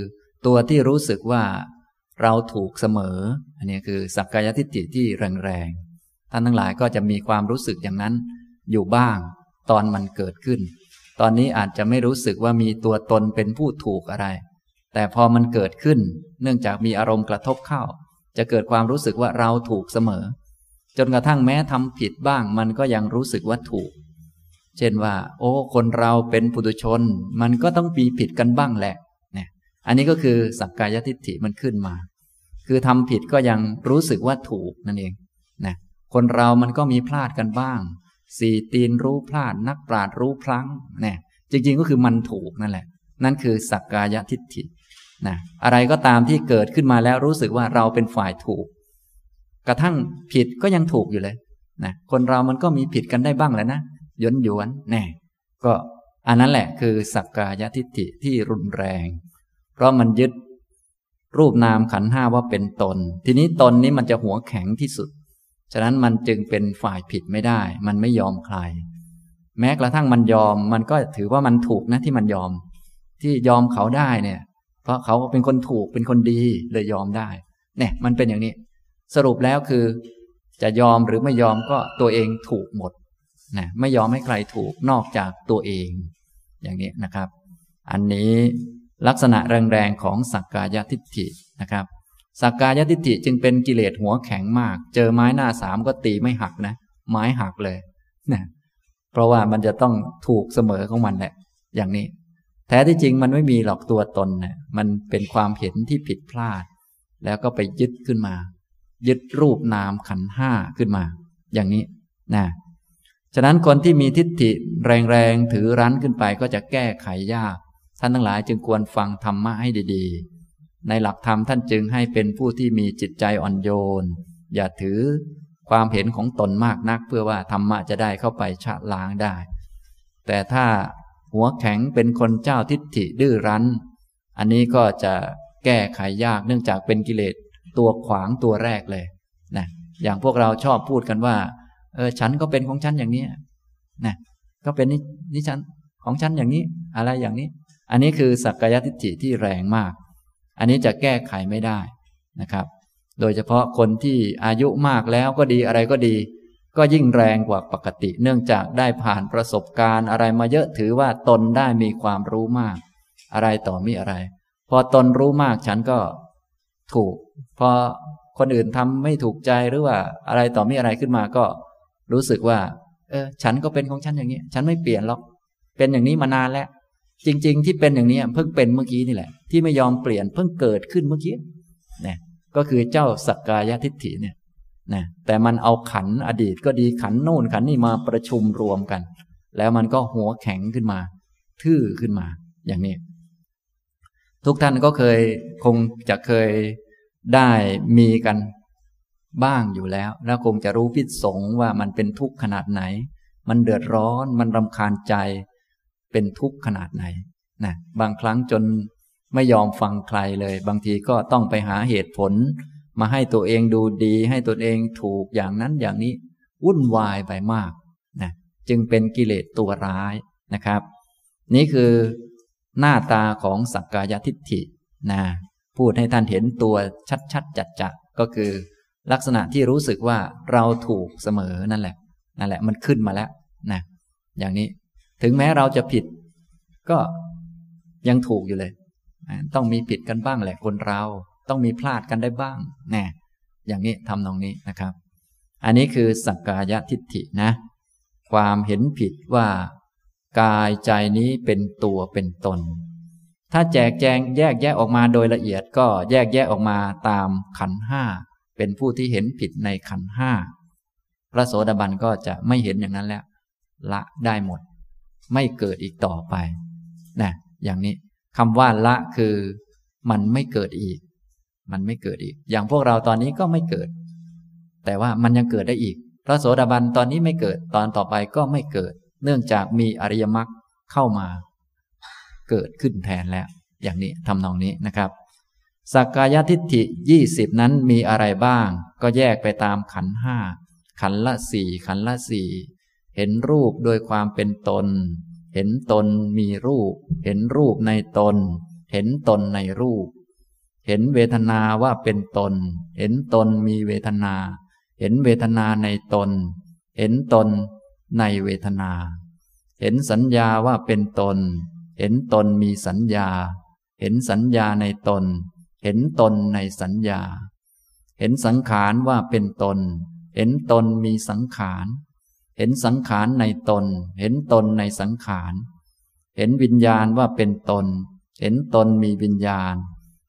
A: ตัวที่รู้สึกว่าเราถูกเสมอ อันนี้คือสักกายทิฏฐิที่แรงๆท่านทั้งหลายก็จะมีความรู้สึกอย่างนั้นอยู่บ้าง ตอนมันเกิดขึ้น ตอนนี้อาจจะไม่รู้สึกว่ามีตัวตนเป็นผู้ถูกอะไร แต่พอมันเกิดขึ้น เนื่องจากมีอารมณ์กระทบเข้า จะเกิดความรู้สึกว่าเราถูกเสมอ จนกระทั่งแม้ทำผิดบ้างมันก็ยังรู้สึกว่าถูก เช่นว่า โอ้ คนเราเป็นปุถุชน มันก็ต้องมีผิดกันบ้างแหละเนี่ยอันนี้ก็คือสักกายทิฏฐิมันขึ้นมา คือทำผิดก็ยังรู้สึกว่าถูกนั่นเองนะคนเรามันก็มีพลาดกันบ้าง สี่ตีนรู้พลาด นักปราดรู้พลั้งเนี่ยจริงๆก็คือมันถูกนั่นแหละ นั่นคือสักกายทิฏฐินะอะไรก็ตามที่เกิดขึ้นมาแล้วรู้สึกว่าเราเป็นฝ่ายถูก กระทั่งผิดก็ยังถูกอยู่เลยนะคนเรามันก็มีผิดกันได้บ้างแหละนะย้อนยวนแน่ก็อันนั้นแหละคือสักกายทิฏฐิที่รุนแรง เพราะมันยึดรูปนามขันห้าว่าเป็นตน ทีนี้ตนนี้มันจะหัวแข็งที่สุด ฉะนั้นมันจึงเป็นฝ่ายผิดไม่ได้ มันไม่ยอมใคร แม้กระทั่งมันยอม มันก็ถือว่ามันถูกนะที่มันยอม ที่ยอมเขาได้เนี่ย เพราะเขาเป็นคนถูกเป็นคนดีเลยยอมได้ เนี่ยมันเป็นอย่างนี้ สรุปแล้วคือ จะยอมหรือไม่ยอมก็ตัวเองถูกหมดนะไม่ยอมให้ใครถูกนอกจากตัวเอง อย่างนี้นะครับ อันนี้ลักษณะแรงๆของสักกายทิฏฐินะครับ สักกายทิฏฐิจึงเป็นกิเลสหัวแข็งมาก เจอไม้หน้าสามก็ตีไม่หักนะ ไม้หักเลยนะเพราะว่ามันจะต้องถูกเสมอของมันแหละ อย่างนี้ แท้ที่จริงมันไม่มีหรอกตัวตนนะมันเป็นความเห็นที่ผิดพลาด แล้วก็ไปยึดขึ้นมา ยึดรูปนามขันห้าขึ้นมา อย่างนี้นะฉะนั้นคนที่มีทิฏฐิแรงๆถือรั้นขึ้นไปก็จะแก้ไขยาก ท่านทั้งหลายจึงควรฟังธรรมะให้ดี ๆ ในหลักธรรมท่านจึงให้เป็นผู้ที่มีจิตใจอ่อนโยน อย่าถือความเห็นของตนมากนักเพื่อว่าธรรมะจะได้เข้าไปชะล้างได้ แต่ถ้าหัวแข็งเป็นคนเจ้าทิฏฐิดื้อรั้น อันนี้ก็จะแก้ไขยากเนื่องจากเป็นกิเลสตัวขวางตัวแรกเลยนะอย่างพวกเราชอบพูดกันว่า เออฉันก็เป็นของฉันอย่างนี้นะก็เป็นนี่นี่ฉันของฉันอย่างนี้ อะไรอย่างนี้ อันนี้คือสักกายทิฏฐิที่แรงมาก อันนี้จะแก้ไขไม่ได้นะครับ โดยเฉพาะคนที่อายุมากแล้วก็ดีอะไรก็ดี ก็ยิ่งแรงกว่าปกติ เนื่องจากได้ผ่านประสบการณ์อะไรมาเยอะถือว่าตนได้มีความรู้มาก อะไรต่อมีอะไร พอตนรู้มากฉันก็ถูก พอคนอื่นทำไม่ถูกใจหรือว่าอะไรต่อมีอะไรขึ้นมาก็รู้สึกว่า เออ ฉันก็เป็นของฉันอย่างนี้ ฉันไม่เปลี่ยนหรอก เป็นอย่างนี้มานานแล้ว จริง ๆ ที่เป็นอย่างนี้เพิ่งเป็นเมื่อกี้นี่แหละ ที่ไม่ยอมเปลี่ยนเพิ่งเกิดขึ้นเมื่อกี้นี่ก็คือเจ้าสักกายทิฏฐิเนี่ยนะแต่มันเอาขันอดีตก็ดีขันโน่นขันนี่มาประชุมรวมกัน แล้วมันก็หัวแข็งขึ้นมา ทื่อขึ้นมาอย่างนี้ ทุกท่านก็เคยคงจะเคยได้มีกันบ้างอยู่แล้ว แล้วคงจะรู้พิษสงว่ามันเป็นทุกข์ขนาดไหน มันเดือดร้อนมันรำคาญใจ เป็นทุกข์ขนาดไหนนะบางครั้งจนไม่ยอมฟังใครเลย บางทีก็ต้องไปหาเหตุผล มาให้ตัวเองดูดี ให้ตัวเองถูกอย่างนั้นอย่างนี้ วุ่นวายไปมากนะจึงเป็นกิเลสตัวร้ายนะครับ นี่คือหน้าตาของสักกายทิฏฐินะพูดให้ท่านเห็นตัวชัดๆจัดๆก็คือ ลักษณะที่รู้สึกว่าเราถูกเสมอนั่นแหละนั่นแหละมันขึ้นมาแล้วนะอย่างนี้ ถึงแม้เราจะผิด ก็ยังถูกอยู่เลย ต้องมีผิดกันบ้างแหละคนเรา ต้องมีพลาดกันได้บ้างแน่อย่างนี้ทำตรงนี้นะครับ อันนี้คือสักกายทิฏฐินะ ความเห็นผิดว่ากายใจนี้เป็นตัวเป็นตน ถ้าแจกแจงแยกแยะออกมาโดยละเอียดก็แยกแยะออกมาตามขันห้าเป็นผู้ที่เห็นผิดในขันห้าพระโสดาบันก็จะไม่เห็นอย่างนั้นแล้ว ละได้หมด ไม่เกิดอีกต่อไปนะอย่างนี้คำว่าละคือมันไม่เกิดอีก มันไม่เกิดอีก อย่างพวกเราตอนนี้ก็ไม่เกิด แต่ว่ามันยังเกิดได้อีก พระโสดาบันตอนนี้ไม่เกิดตอนต่อไปก็ไม่เกิด เนื่องจากมีอริยมรรคเข้ามา เกิดขึ้นแทนแล้ว อย่างนี้ทำนองนี้นะครับสักกายทิฏฐิยี่สิบนั้นมีอะไรบ้าง ก็แยกไปตามขันห้าขันละสี่ขันละสี่ เห็นรูปโดยความเป็นตน เห็นตนมีรูป เห็นรูปในตน เห็นตนในรูป เห็นเวทนาว่าเป็นตน เห็นตนมีเวทนา เห็นเวทนาในตน เห็นตนในเวทนา เห็นสัญญาว่าเป็นตน เห็นตนมีสัญญา เห็นสัญญาในตน เห็นตนในสัญญา เห็นสังขารว่าเป็นตน เห็นตนมีสังขารเเห็นสังขารในตน เห็นตนในสังขาร เห็นวิญญาณว่าเป็นตน เห็นตนมีวิญญาณ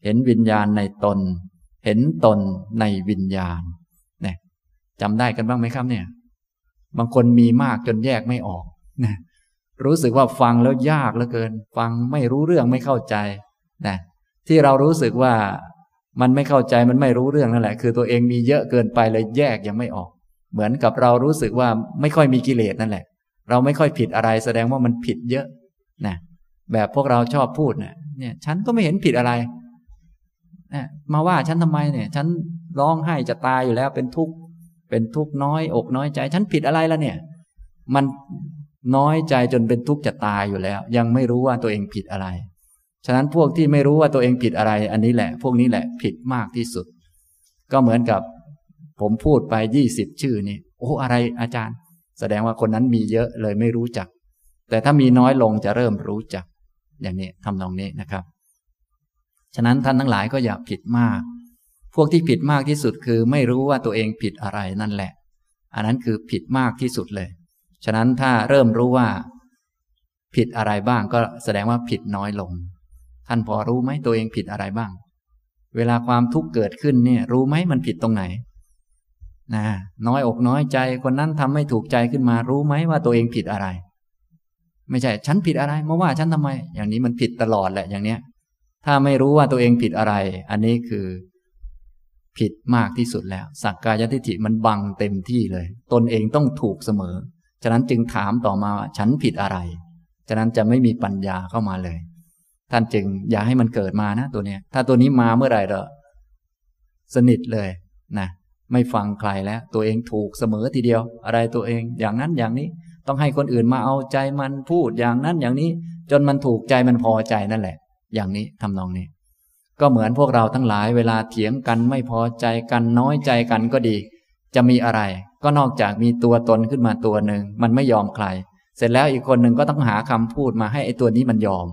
A: เห็นวิญญาณในตน เห็นตนในวิญญาณเนี่ยจำได้กันบ้างไหมครับเนี่ย บางคนมีมากจนแยกไม่ออกนะรู้สึกว่าฟังแล้วยากเหลือเกิน ฟังไม่รู้เรื่องไม่เข้าใจนะที่เรารู้สึกว่ามันไม่เข้าใจมันไม่รู้เรื่องนั่นแหละ คือตัวเองมีเยอะเกินไปเลยแยกยังไม่ออก เหมือนกับเรารู้สึกว่าไม่ค่อยมีกิเลสนั่นแหละ เราไม่ค่อยผิดอะไรแสดงว่ามันผิดเยอะนะแบบพวกเราชอบพูดเนี่ยเนี่ยฉันก็ไม่เห็นผิดอะไรนะมาว่าฉันทำไมเนี่ย ฉันร้องไห้จะตายอยู่แล้วเป็นทุกข์เป็นทุกข์น้อย อกน้อยใจ ฉันผิดอะไรแล้วเนี่ย มันน้อยใจจนเป็นทุกข์จะตายอยู่แล้ว ยังไม่รู้ว่าตัวเองผิดอะไร ฉะนั้นพวกที่ไม่รู้ว่าตัวเองผิดอะไร อันนี้แหละ พวกนี้แหละผิดมากที่สุด ก็เหมือนกับ ผมพูดไปยี่สิบชื่อนี่โอ้อะไรอาจารย์ แสดงว่าคนนั้นมีเยอะเลยไม่รู้จัก แต่ถ้ามีน้อยลงจะเริ่มรู้จัก อย่างนี้ทำนองนี้นะครับ ฉะนั้นท่านทั้งหลายก็อย่าผิดมาก พวกที่ผิดมากที่สุดคือไม่รู้ว่าตัวเองผิดอะไรนั่นแหละ อันนั้นคือผิดมากที่สุดเลย ฉะนั้นถ้าเริ่มรู้ว่า ผิดอะไรบ้างก็แสดงว่าผิดน้อยลง ท่านพอรู้ไหมตัวเองผิดอะไรบ้าง เวลาความทุกข์เกิดขึ้นเนี่ย รู้ไหมมันผิดตรงไหน นะน้อยอกน้อยใจคนนั้นทำไม่ถูกใจขึ้นมารู้ไหมว่าตัวเองผิดอะไร ไม่ใช่ฉันผิดอะไรมาว่าฉันทำไม อย่างนี้มันผิดตลอดแหละอย่างเนี้ย ถ้าไม่รู้ว่าตัวเองผิดอะไร อันนี้คือ ผิดมากที่สุดแล้ว สักกายทิฏฐิมันบังเต็มที่เลย ตนเองต้องถูกเสมอ ฉะนั้นจึงถามต่อมาว่าฉันผิดอะไร ฉะนั้นจะไม่มีปัญญาเข้ามาเลย ท่านจึงอย่าให้มันเกิดมานะตัวเนี้ย ถ้าตัวนี้มาเมื่อไหร่เราสนิทเลยนะ ไม่ฟังใครแล้ว ตัวเองถูกเสมอทีเดียว อะไรตัวเองอย่างนั้นอย่างนี้ ต้องให้คนอื่นมาเอาใจมันพูดอย่างนั้นอย่างนี้ จนมันถูกใจมันพอใจนั่นแหละ อย่างนี้ทำนองนี้ ก็เหมือนพวกเราทั้งหลายเวลาเถียงกันไม่พอใจกันน้อยใจกันก็ดี จะมีอะไร ก็นอกจากมีตัวตนขึ้นมาตัวหนึ่งมันไม่ยอมใคร เสร็จแล้วอีกคนหนึ่งก็ต้องหาคำพูดมาให้ไอ้ตัวนี้มันยอม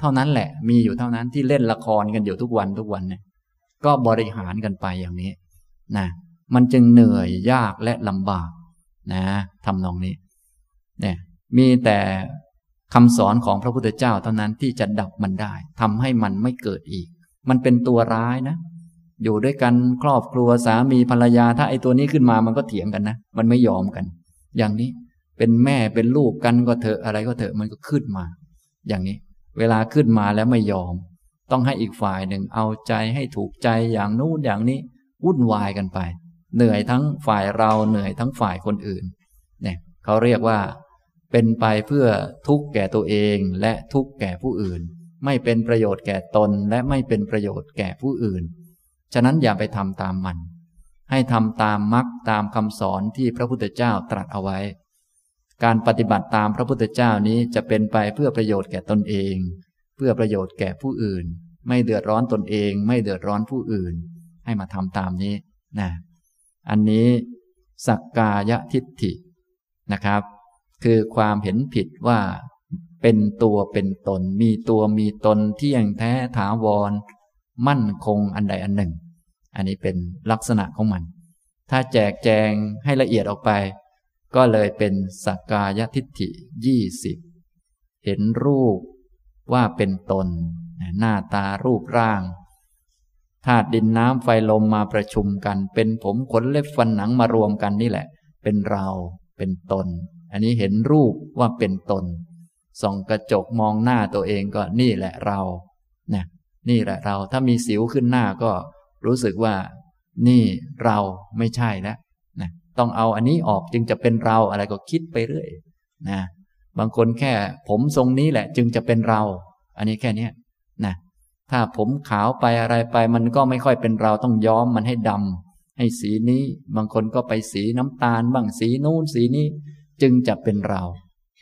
A: เท่านั้นแหละ มีอยู่เท่านั้นที่เล่นละครกันอยู่ทุกวันทุกวันเนี่ยก็บริหารกันไปอย่างนี้ นะมันจึงเหนื่อยยากและลำบากนะทำนองนี้เนี่ยมีแต่คำสอนของพระพุทธเจ้าเท่านั้นที่จะดับมันได้ทำให้มันไม่เกิดอีก มันเป็นตัวร้ายนะ อยู่ด้วยกันครอบครัวสามีภรรยา ถ้าไอ้ตัวนี้ขึ้นมามันก็เถียงกันนะ มันไม่ยอมกัน อย่างนี้เป็นแม่เป็นลูกกันก็เถอะอะไรก็เถอะมันก็ขึ้นมา อย่างนี้ เวลาขึ้นมาแล้วไม่ยอม ต้องให้อีกฝ่ายหนึ่งเอาใจให้ถูกใจอย่างนู้นอย่างนี้ วุ่นวายกันไป เหนื่อยทั้งฝ่ายเราเหนื่อยทั้งฝ่ายคนอื่นเนี่ยเขาเรียกว่า เป็นไปเพื่อทุกข์แก่ตัวเองและทุกข์แก่ผู้อื่น ไม่เป็นประโยชน์แก่ตนและไม่เป็นประโยชน์แก่ผู้อื่น ฉะนั้นอย่าไปทำตามมัน ให้ทำตามมรรคตามคำสอนที่พระพุทธเจ้าตรัสเอาไว้ การปฏิบัติตามพระพุทธเจ้านี้จะเป็นไปเพื่อประโยชน์แก่ตนเอง เพื่อประโยชน์แก่ผู้อื่น ไม่เดือดร้อนตนเอง ไม่เดือดร้อนผู้อื่น ให้มาทำตามนี้นะอันนี้สักกายทิฏฐินะครับ คือความเห็นผิดว่าเป็นตัวเป็นตน มีตัวมีตนเที่ยงแท้ถาวร มั่นคงอันใดอันหนึ่ง อันนี้เป็นลักษณะของมัน ถ้าแจกแจงให้ละเอียดออกไป ก็เลยเป็นสักกายทิฏฐิยี่สิบเห็นรูปว่าเป็นตน หน้าตารูปร่าง ธาตุดินน้ำไฟลมมาประชุมกัน เป็นผมขนเล็บฟันหนังมารวมกันนี่แหละ เป็นเราเป็นตน อันนี้เห็นรูปว่าเป็นตนส่องกระจกมองหน้าตัวเองก็นี่แหละเราเนี่ยนี่แหละเราถ้ามีสิวขึ้นหน้าก็รู้สึกว่า นี่เราไม่ใช่แล้วนะต้องเอาอันนี้ออกจึงจะเป็นเราอะไรก็คิดไปเรื่อยนะบางคนแค่ผมทรงนี้แหละ จึงจะเป็นเรา อันนี้แค่นี้ ถ้าผมขาวไปอะไรไป มันก็ไม่ค่อยเป็นเราต้องย้อมมันให้ดำให้สีนี้ บางคนก็ไปสีน้ำตาลบ้างสีนู้นสีนี้จจึงจะเป็นเรา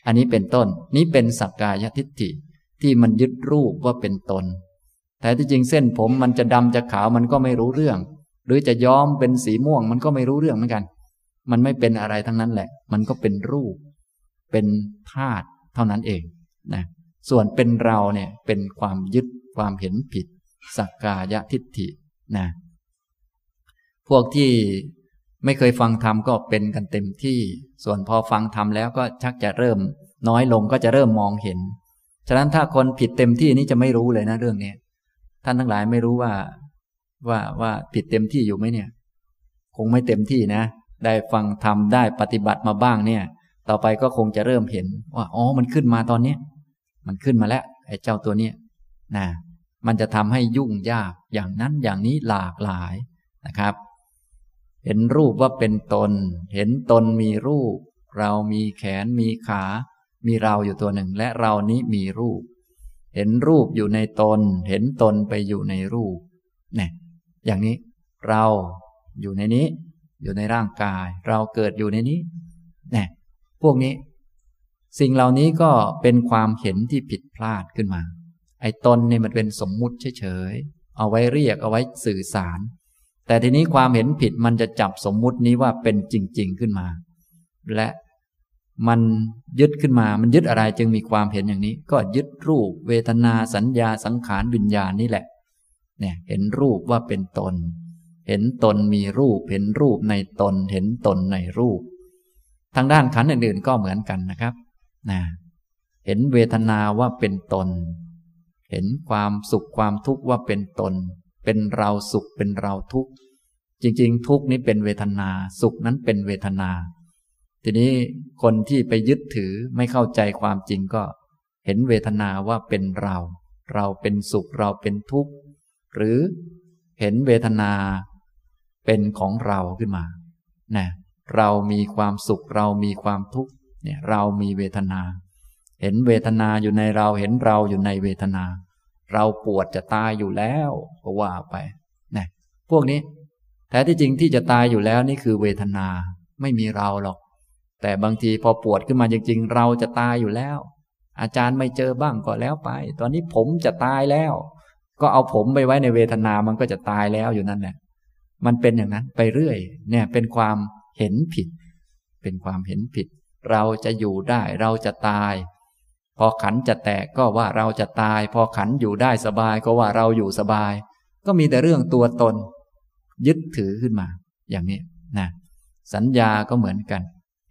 A: อันนี้เป็นต้น นี้เป็นสักกายทิฏฐิ ที่มันยึดรูปว่าเป็นตน แต่ที่จริงเส้นผมมันจะดำจะขาวมันก็ไม่รู้เรื่อง หรือจะย้อมเป็นสีม่วง มันก็ไม่รู้เรื่องเหมือนกัน มันไม่เป็นอะไรทั้งนั้นแหละ มันก็เป็นรูป เป็นธาตุเท่านั้นเองนะส่วนเป็นเราเนี่ยเป็นความยึด ความเห็นผิด สักกายทิฏฐินะพวกที่ไม่เคยฟังธรรมก็เป็นกันเต็มที่ ส่วนพอฟังธรรมแล้วก็ชักจะเริ่ม น้อยลงก็จะเริ่มมองเห็น ฉะนั้นถ้าคนผิดเต็มที่นี่จะไม่รู้เลยนะเรื่องนี้ท่านทั้งหลายไม่รู้ว่าว่าว่าผิดเต็มที่อยู่ไหมเนี่ย คงไม่เต็มที่นะ ได้ฟังธรรมได้ปฏิบัติมาบ้างเนี่ย ต่อไปก็คงจะเริ่มเห็นว่าอ๋อมันขึ้นมาตอนเนี้ยมันขึ้นมาแล้วไอ้เจ้าตัวเนี้ยนะ มันจะทำให้ยุ่งยากอย่างนั้นอย่างนี้หลากหลายนะครับ เห็นรูปว่าเป็นตน เห็นตนมีรูป เรามีแขนมีขา มีเราอยู่ตัวหนึ่ง และเรานี้มีรูป เห็นรูปอยู่ในตน เห็นตนไปอยู่ในรูปเนี่ยอย่างนี้เราอยู่ในนี้ อยู่ในร่างกาย เราเกิดอยู่ในนี้เนี่ยพวกนี้ สิ่งเหล่านี้ก็เป็นความเห็นที่ผิดพลาดขึ้นมา ไอ้ตนนี่มันเป็นสมมุติเฉยๆ เอาไว้เรียกเอาไว้สื่อสาร แต่ทีนี้ความเห็นผิดมันจะจับสมมุตินี้ว่าเป็นจริง ๆขึ้นมา และมันยึดขึ้นมา มันยึดอะไรจึงมีความเห็นอย่างนี้ ก็ยึดรูป เวทนาสัญญาสังขารวิญญาณนี่แหละ เนี่ย เห็นรูปว่าเป็นตน เห็นตนมีรูป เห็นรูปในตน เห็นตนในรูป ทางด้านขันอื่นๆก็เหมือนกันนะครับนะเห็นเวทนาว่าเป็นตน เห็นความสุขความทุกข์ว่าเป็นตน เป็นเราสุขเป็นเราทุกข์ จริง ๆ ทุกข์นี้เป็นเวทนา สุขนั้นเป็นเวทนา ทีนี้คนที่ไปยึดถือไม่เข้าใจความจริงก็ เห็นเวทนาว่าเป็นเรา เราเป็นสุขเราเป็นทุกข์ หรือเห็นเวทนาเป็นของเราขึ้นมานะเรามีความสุขเรามีความทุกข์เนี่ยเรามีเวทนา เห็นเวทนาอยู่ในเราเห็นเราอยู่ในเวทนา เราปวดจะตายอยู่แล้วก็ว่าไปนะพวกนี้แท้ที่จริงที่จะตายอยู่แล้วนี่คือเวทนาไม่มีเราหรอก แต่บางทีพอปวดขึ้นมาจริง ๆ เราจะตายอยู่แล้ว อาจารย์ไม่เจอบ้างก็แล้วไป ตอนนี้ผมจะตายแล้ว ก็เอาผมไปไว้ในเวทนามันก็จะตายแล้วอยู่นั่นแหละมันเป็นอย่างนั้นไปเรื่อย เนี่ยเป็นความเห็นผิด เป็นความเห็นผิด เราจะอยู่ได้เราจะตาย พอขันจะแตกก็ว่าเราจะตาย พอขันอยู่ได้สบายก็ว่าเราอยู่สบาย ก็มีแต่เรื่องตัวตน ยึดถือขึ้นมา อย่างนี้นะสัญญาก็เหมือนกัน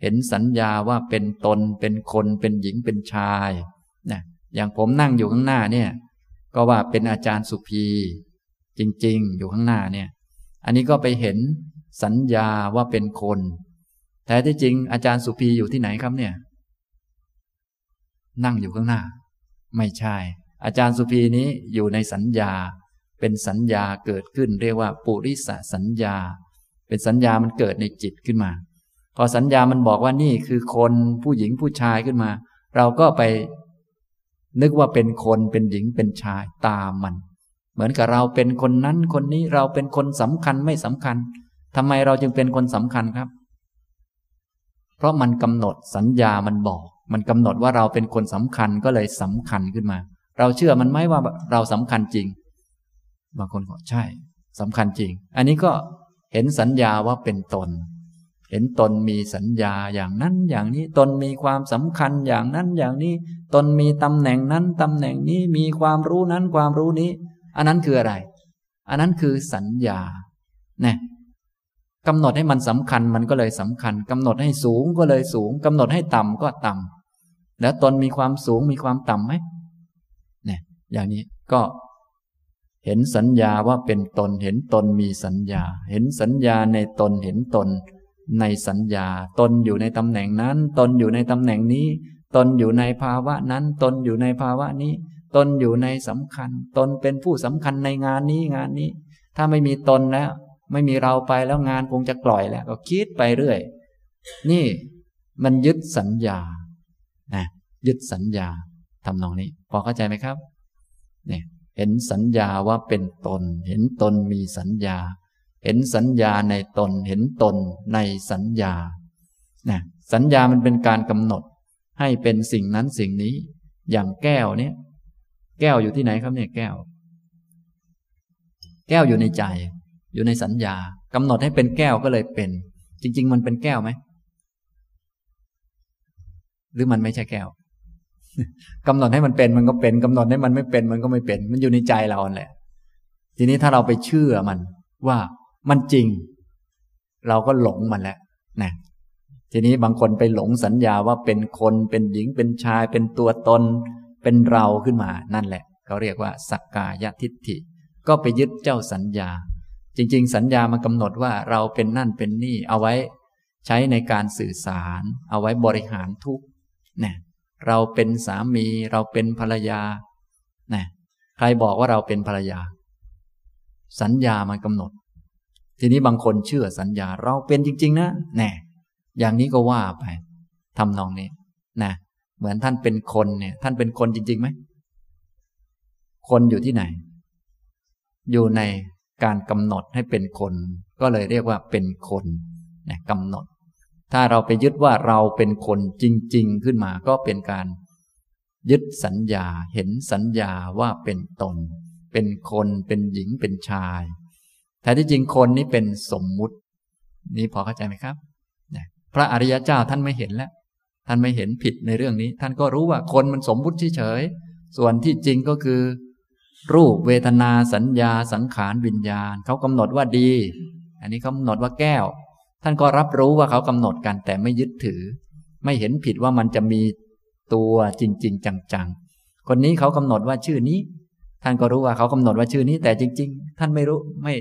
A: เห็นสัญญาว่าเป็นตนเป็นคนเป็นหญิงเป็นชายนะอย่างผมนั่งอยู่ข้างหน้าเนี่ย ก็ว่าเป็นอาจารย์สุภีจริง ๆ อยู่ข้างหน้าเนี่ย อันนี้ก็ไปเห็นสัญญาว่าเป็นคนแต่ที่จริงอาจารย์สุภีอยู่ที่ไหนครับเนี่ย นั่งอยู่ข้างหน้า ไม่ใช่ อาจารย์สุภีนี้อยู่ในสัญญา เป็นสัญญาเกิดขึ้น เรียกว่าปุริสสัญญา เป็นสัญญามันเกิดในจิตขึ้นมา พอสัญญามันบอกว่านี่คือคนผู้หญิงผู้ชายขึ้นมา เราก็ไปนึกว่าเป็นคนเป็นหญิงเป็นชายตามมัน เหมือนกับเราเป็นคนนั้นคนนี้เราเป็นคนสำคัญไม่สำคัญทำไมเราจึงเป็นคนสำคัญครับ เพราะมันกำหนดสัญญามันบอก มันกำหนดว่าเราเป็นคนสำคัญก็เลยสำคัญขึ้นมา เราเชื่อมันไหมว่าเราสำคัญจริง บางคนบอกใช่สำคัญจริง อันนี้ก็เห็นสัญญาว่าเป็นตน เห็นตนมีสัญญาอย่างนั้นอย่างนี้ ตนมีความสำคัญอย่างนั้นอย่างนี้ ตนมีตำแหน่งนั้นตำแหน่งนี้มีความรู้นั้นความรู้นี้ อันนั้นคืออะไร อันนั้นคือสัญญาเนี่ยกำหนดให้มันสำคัญมันก็เลยสำคัญกำหนดให้สูงก็เลยสูงกำหนดให้ต่ำก็ต่ำ แล้วตนมีความสูงมีความต่ำไหมเนี่ยอย่างนี้ก็เห็นสัญญาว่าเป็นตน เห็นตนมีสัญญา เห็นสัญญาในตนเห็นตน ในสัญญา ตนอยู่ในตำแหน่งนั้น ตนอยู่ในตำแหน่งนี้ ตนอยู่ในภาวะนั้น ตนอยู่ในภาวะนี้ ตนอยู่ในสำคัญ ตนเป็นผู้สำคัญในงานนี้งานนี้ ถ้าไม่มีตนแล้ว ไม่มีเราไปแล้วงานคงจะกล่อยแล้ว ก็คิดไปเรื่อย นี่มันยึดสัญญา นะยึดสัญญาทำนองนี้ พอเข้าใจไหมครับเนี่ยเห็นสัญญาว่าเป็นตน เห็นตนมีสัญญา เห็นสัญญาในตน เห็นตนในสัญญานะสัญญามันเป็นการกำหนด ให้เป็นสิ่งนั้นสิ่งนี้ อย่างแก้วเนี่ย แก้วอยู่ที่ไหนครับเนี่ยแก้ว แก้วอยู่ในใจ อยู่ในสัญญากำหนดให้เป็นแก้วก็เลยเป็น จริง ๆ มันเป็นแก้วไหม หรือมันไม่ใช่แก้วกำหนดให้มันเป็นมันก็เป็นกำหนดให้มันไม่เป็นมันก็ไม่เป็น มันอยู่ในใจเราแหละ ทีนี้ถ้าเราไปเชื่อมันว่ามันจริง เราก็หลงมันแล้วนะทีนี้บางคนไปหลงสัญญาว่าเป็นคนเป็นหญิงเป็นชาย เป็นตัวตน เป็นเราขึ้นมานั่นแหละเขาเรียกว่าสักกายทิฏฐิ ก็ไปยึดเจ้าสัญญา จริง ๆ สัญญามันกำหนดว่าเราเป็นนั่นเป็นนี่เอาไว้ ใช้ในการสื่อสาร เอาไว้บริหารทุก นี่ยเราเป็นสามีเราเป็นภรรยานะใครบอกว่าเราเป็นภรรยา สัญญามันกำหนด ทีนี้บางคนเชื่อสัญญาเราเป็นจริง ๆ นะแน่อย่างนี้ก็ว่าไปทำนองนี้นะเหมือนท่านเป็นคนเนี่ย ท่านเป็นคนจริงๆไหมคนอยู่ที่ไหน อยู่ในการกำหนดให้เป็นคน ก็เลยเรียกว่าเป็นคนนะกำหนด ถ้าเราไปยึดว่าเราเป็นคนจริง ๆ ขึ้นมาก็เป็นการ ยึดสัญญาเห็นสัญญาว่าเป็นตน เป็นคนเป็นหญิงเป็นชาย แต่ที่จริงคนนี้เป็นสมมุติ นี่พอเข้าใจไหมครับ พระอริยเจ้าท่านไม่เห็นแล้ว ท่านไม่เห็นผิดในเรื่องนี้ ท่านก็รู้ว่าคนมันสมมุติเฉยส่วนที่จริงก็คือ รูปเวทนาสัญญาสังขารวิญญาณ เขากำหนดว่าดี อันนี้เขากำหนดว่าแก้ว ท่านก็รับรู้ว่าเขากำหนดกันแต่ไม่ยึดถือ ไม่เห็นผิดว่ามันจะมีตัวจริง ๆ จังๆ คนนี้เขากำหนดว่าชื่อนี้ ท่านก็รู้ว่าเขากำหนดว่าชื่อนี้ แต่จริง ๆ ท่านไม่รู้ไม่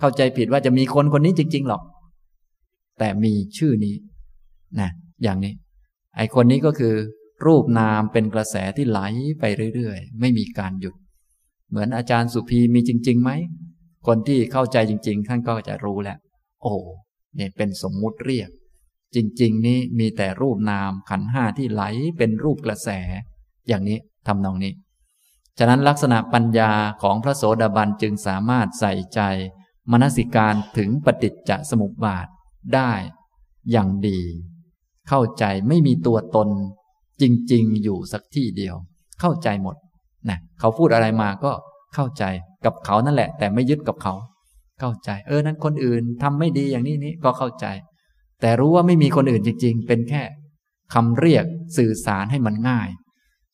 A: เข้าใจผิดว่าจะมีคนคนนี้จริง ๆ หรอก แต่มีชื่อนี้นะอย่างนี้ ไอคนนี้ก็คือ รูปนามเป็นกระแสที่ไหลไปเรื่อยๆ ไม่มีการหยุด เหมือนอาจารย์สุภีมีจริงๆไหมคนที่เข้าใจจริง ๆ ท่านก็จะรู้แล้วโอ้ นี่เป็นสมมุติเรียก จริง ๆ นี้มีแต่รูปนามขันห้าที่ไหลเป็นรูปกระแส อย่างนี้ทำนองนี้ ฉะนั้นลักษณะปัญญาของพระโสดาบันจึงสามารถใส่ใจมนสิการถึงปฏิจจสมุปบาทได้อย่างดี เข้าใจไม่มีตัวตน จริง ๆ อยู่สักที่เดียว เข้าใจหมดนะเขาพูดอะไรมาก็เข้าใจกับเขานั่นแหละ แต่ไม่ยึดกับเขา เข้าใจ เออนั้นคนอื่นทำไม่ดีอย่างนี้นี้ก็เข้าใจ แต่รู้ว่าไม่มีคนอื่นจริง ๆ เป็นแค่คำเรียกสื่อสารให้มันง่าย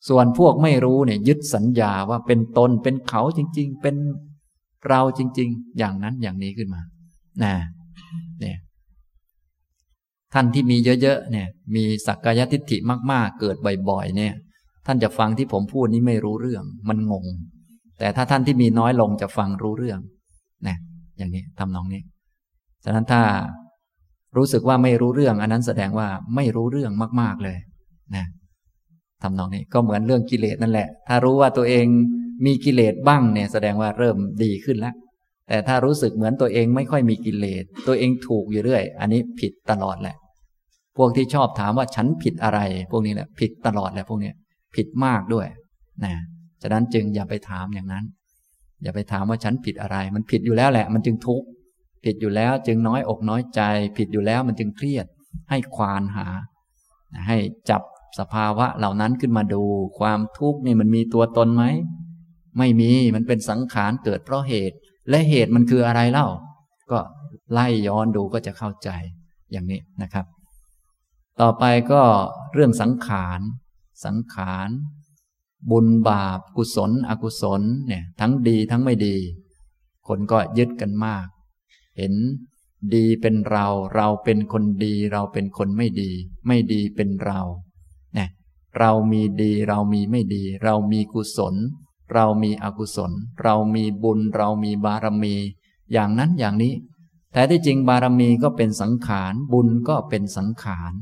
A: ส่วนพวกไม่รู้เนี่ยยึดสัญญาว่าเป็นตนเป็นเขาจริง ๆ เป็นเราจริง ๆ อย่างนั้นอย่างนี้ขึ้นมานะเนี่ยท่านที่มีเยอะๆเนี่ยมีสักกายทิฏฐิมาก ๆ เกิดบ่อยๆเนี่ย ท่านจะฟังที่ผมพูดนี้ไม่รู้เรื่อง มันงง แต่ถ้าท่านที่มีน้อยลงจะฟังรู้เรื่องนะ อย่างนี้ทำนองนี้ ฉะนั้นถ้ารู้สึกว่าไม่รู้เรื่อง อันนั้นแสดงว่าไม่รู้เรื่องมาก ๆเลยนะทำนองนี้ก็เหมือนเรื่องกิเลสนั่นแหละ ถ้ารู้ว่าตัวเองมีกิเลสบ้างเนี่ยแสดงว่าเริ่มดีขึ้นแล้ว แต่ถ้ารู้สึกเหมือนตัวเองไม่ค่อยมีกิเลส ตัวเองถูกอยู่เรื่อย อันนี้ผิดตลอดแหละ พวกที่ชอบถามว่าฉันผิดอะไร พวกนี้แหละ ผิดตลอดแหละพวกนี้ผิดมากด้วยนะฉะนั้นจึงอย่าไปถามอย่างนั้น อย่าไปถามว่าฉันผิดอะไร มันผิดอยู่แล้วแหละ มันจึงทุกข์ผิดอยู่แล้วจึงน้อยอกน้อยใจ ผิดอยู่แล้วมันจึงเครียด ให้ควานหา ให้จับสภาวะเหล่านั้นขึ้นมาดู ความทุกข์นี่มันมีตัวตนไหม ไม่มีมันเป็นสังขารเกิดเพราะเหตุ และเหตุมันคืออะไรเล่า ก็ไล่ย้อนดูก็จะเข้าใจอย่างนี้นะครับ ต่อไปก็เรื่องสังขาร สังขาร บุญบาป กุศล อกุศลเนี่ย ทั้งดีทั้งไม่ดี คนก็ยึดกันมาก เห็นดีเป็นเรา เราเป็นคนดี เราเป็นคนไม่ดี ไม่ดีเป็นเราเนี่ยเรามีดีเรามีไม่ดี เรามีกุศล เรามีอกุศล เรามีบุญ เรามีบารมี อย่างนั้นอย่างนี้ แต่ที่จริงบารมีก็เป็นสังขาร บุญก็เป็นสังขาร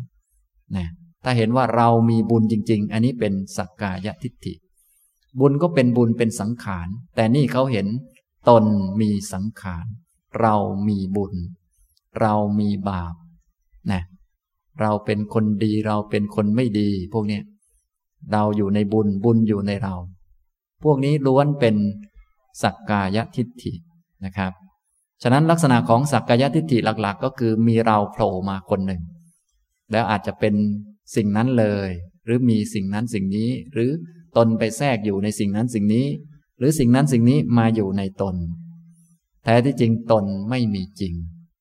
A: นะ ถ้าเห็นว่าเรามีบุญจริง ๆ อันนี้เป็นสักกายทิฏฐิ บุญก็เป็นบุญเป็นสังขาร แต่นี่เขาเห็นตนมีสังขาร เรามีบุญ เรามีบาปนะเราเป็นคนดีเราเป็นคนไม่ดี พวกนี้เราอยู่ในบุญบุญอยู่ในเรา พวกนี้ล้วนเป็นสักกายทิฏฐินะครับ ฉะนั้นลักษณะของสักกายทิฏฐิหลัก ๆ ก็คือมีเราโผล่มาคนหนึ่ง แล้วอาจจะเป็น สิ่งนั้นเลย หรือมีสิ่งนั้นสิ่งนี้ หรือตนไปแทรกอยู่ในสิ่งนั้นสิ่งนี้ หรือสิ่งนั้นสิ่งนี้มาอยู่ในตน แท้ที่จริงตนไม่มีจริง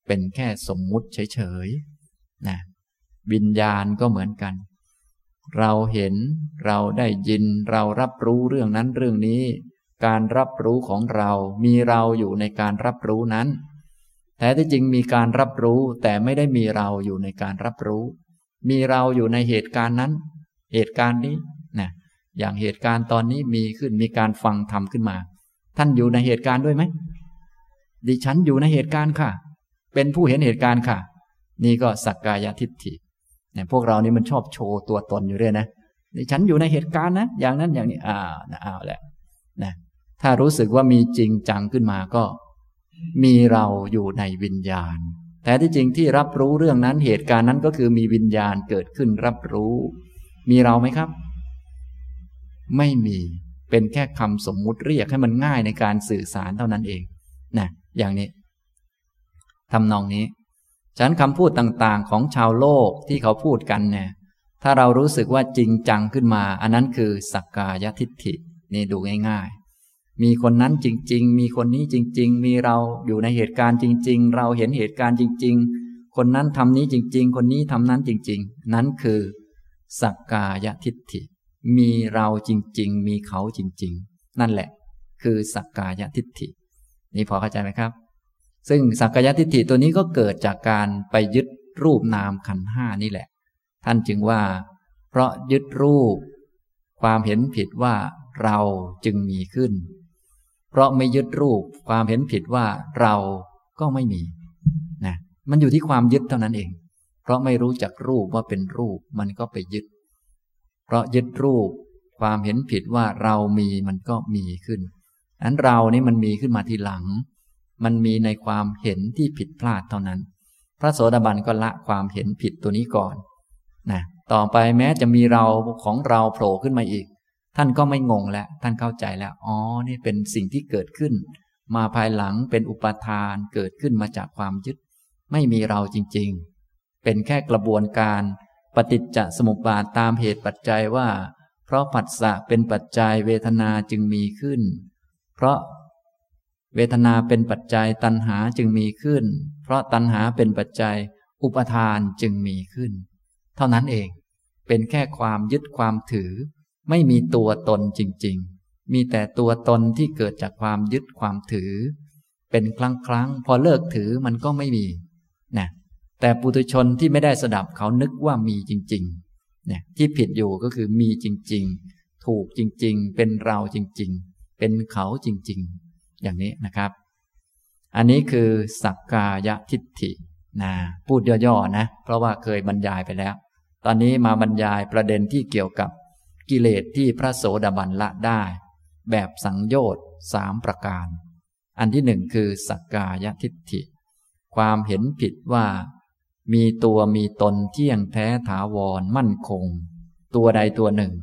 A: เป็นแค่สมมุติเฉยๆนะวิญญาณก็เหมือนกัน เราเห็นเราได้ยินเรารับรู้เรื่องนั้นเรื่องนี้ การรับรู้ของเรามีเราอยู่ในการรับรู้นั้นแท้ที่จริงมีการรับรู้แต่ไม่ได้มีเราอยู่ในการรับรู้ มีเราอยู่ในเหตุการณ์นั้น เหตุการณ์นี้นะอย่างเหตุการณ์ตอนนี้มีขึ้นมีการฟังธรรมขึ้นมา ท่านอยู่ในเหตุการณ์ด้วยไหมดิฉันอยู่ในเหตุการณ์ค่ะ เป็นผู้เห็นเหตุการณ์ค่ะ นี่ก็สักกายทิฏฐิเนี่ยพวกเรานี่มันชอบโชว์ตัวตนอยู่เรื่อยนะดิฉันอยู่ในเหตุการณ์นะอย่างนั้นอย่างนี้อ้าวนะอ้าวแหละนะถ้ารู้สึกว่ามีจริงจังขึ้นมาก็ มีเราอยู่ในวิญญาณ แต่ที่จริงที่รับรู้เรื่องนั้นเหตุการณ์นั้นก็คือมีวิญญาณเกิดขึ้นรับรู้ มีเราไหมครับ ไม่มีเป็นแค่คำสมมุติเรียกให้มันง่ายในการสื่อสารเท่านั้นเองนะอย่างนี้ทำนองนี้ฉะนั้นคำพูดต่างๆ ของชาวโลกที่เขาพูดกันเนี่ยถ้าเรารู้สึกว่าจริงจังขึ้นมา อันนั้นคือสักกายทิฏฐินี่ดูง่าย มีคนนั้นจริง ๆ มีคนนี้จริง ๆ มีเราอยู่ในเหตุการณ์จริง ๆ เราเห็นเหตุการณ์จริง ๆ คนนั้นทำนี้จริง ๆ คนนี้ทำนั้นจริง ๆ นั้นคือสักกายทิฏฐิ มีเราจริง ๆ มีเขาจริง ๆ นั่นแหละ คือสักกายทิฏฐิ นี่พอเข้าใจไหมครับ ซึ่งสักกายทิฏฐิตัวนี้ก็เกิดจากการไปยึดรูปนามขันห้านี่แหละ ท่านจึงว่า เพราะยึดรูป ความเห็นผิดว่าเราจึงมีขึ้น เพราะไม่ยึดรูปความเห็นผิดว่าเราก็ไม่มีนะมันอยู่ที่ความยึดเท่านั้นเอง เพราะไม่รู้จักรูปว่าเป็นรูปมันก็ไปยึด เพราะยึดรูปความเห็นผิดว่าเรามีมันก็มีขึ้นอันเรานี่มันมีขึ้นมาทีหลัง มันมีในความเห็นที่ผิดพลาดเท่านั้น พระโสดาบันก็ละความเห็นผิดตัวนี้ก่อนนะต่อไปแม้จะมีเราของเราโผล่ขึ้นมาอีก ท่านก็ไม่งงแล้ว ท่านเข้าใจแล้ว อ๋อ นี่เป็นสิ่งที่เกิดขึ้น มาภายหลังเป็นอุปทานเกิดขึ้นมาจากความยึด ไม่มีเราจริง ๆ เป็นแค่กระบวนการปฏิจจสมุปบาทตามเหตุปัจจัยว่า เพราะผัสสะเป็นปัจจัยเวทนาจึงมีขึ้น เพราะเวทนาเป็นปัจจัยตัณหาจึงมีขึ้น เพราะตัณหาเป็นปัจจัยอุปทานจึงมีขึ้น เท่านั้นเอง เป็นแค่ความยึดความถือ ไม่มีตัวตนจริง ๆ มีแต่ตัวตนที่เกิดจากความยึดความถือ เป็นครั้งครั้งพอเลิกถือมันก็ไม่มีนะแต่ปุถุชนที่ไม่ได้สดับเขานึกว่ามีจริงๆเนี่ยที่ผิดอยู่ก็คือมีจริง ๆ ถูกจริง ๆ เป็นเราจริง ๆ เป็นเขาจริง ๆ อย่างนี้นะครับ อันนี้คือสักกายทิฏฐินะพูดย่อๆนะ เพราะว่าเคยบรรยายไปแล้ว ตอนนี้มาบรรยายประเด็นที่เกี่ยวกับ กิเลสที่พระโสดาบันละได้ แบบสังโยชน์สามประการ อันที่หนึ่งคือสักกายทิฏฐิ ความเห็นผิดว่า มีตัวมีตนเที่ยงแท้ถาวรมั่นคง ตัวใดตัวหนึ่ง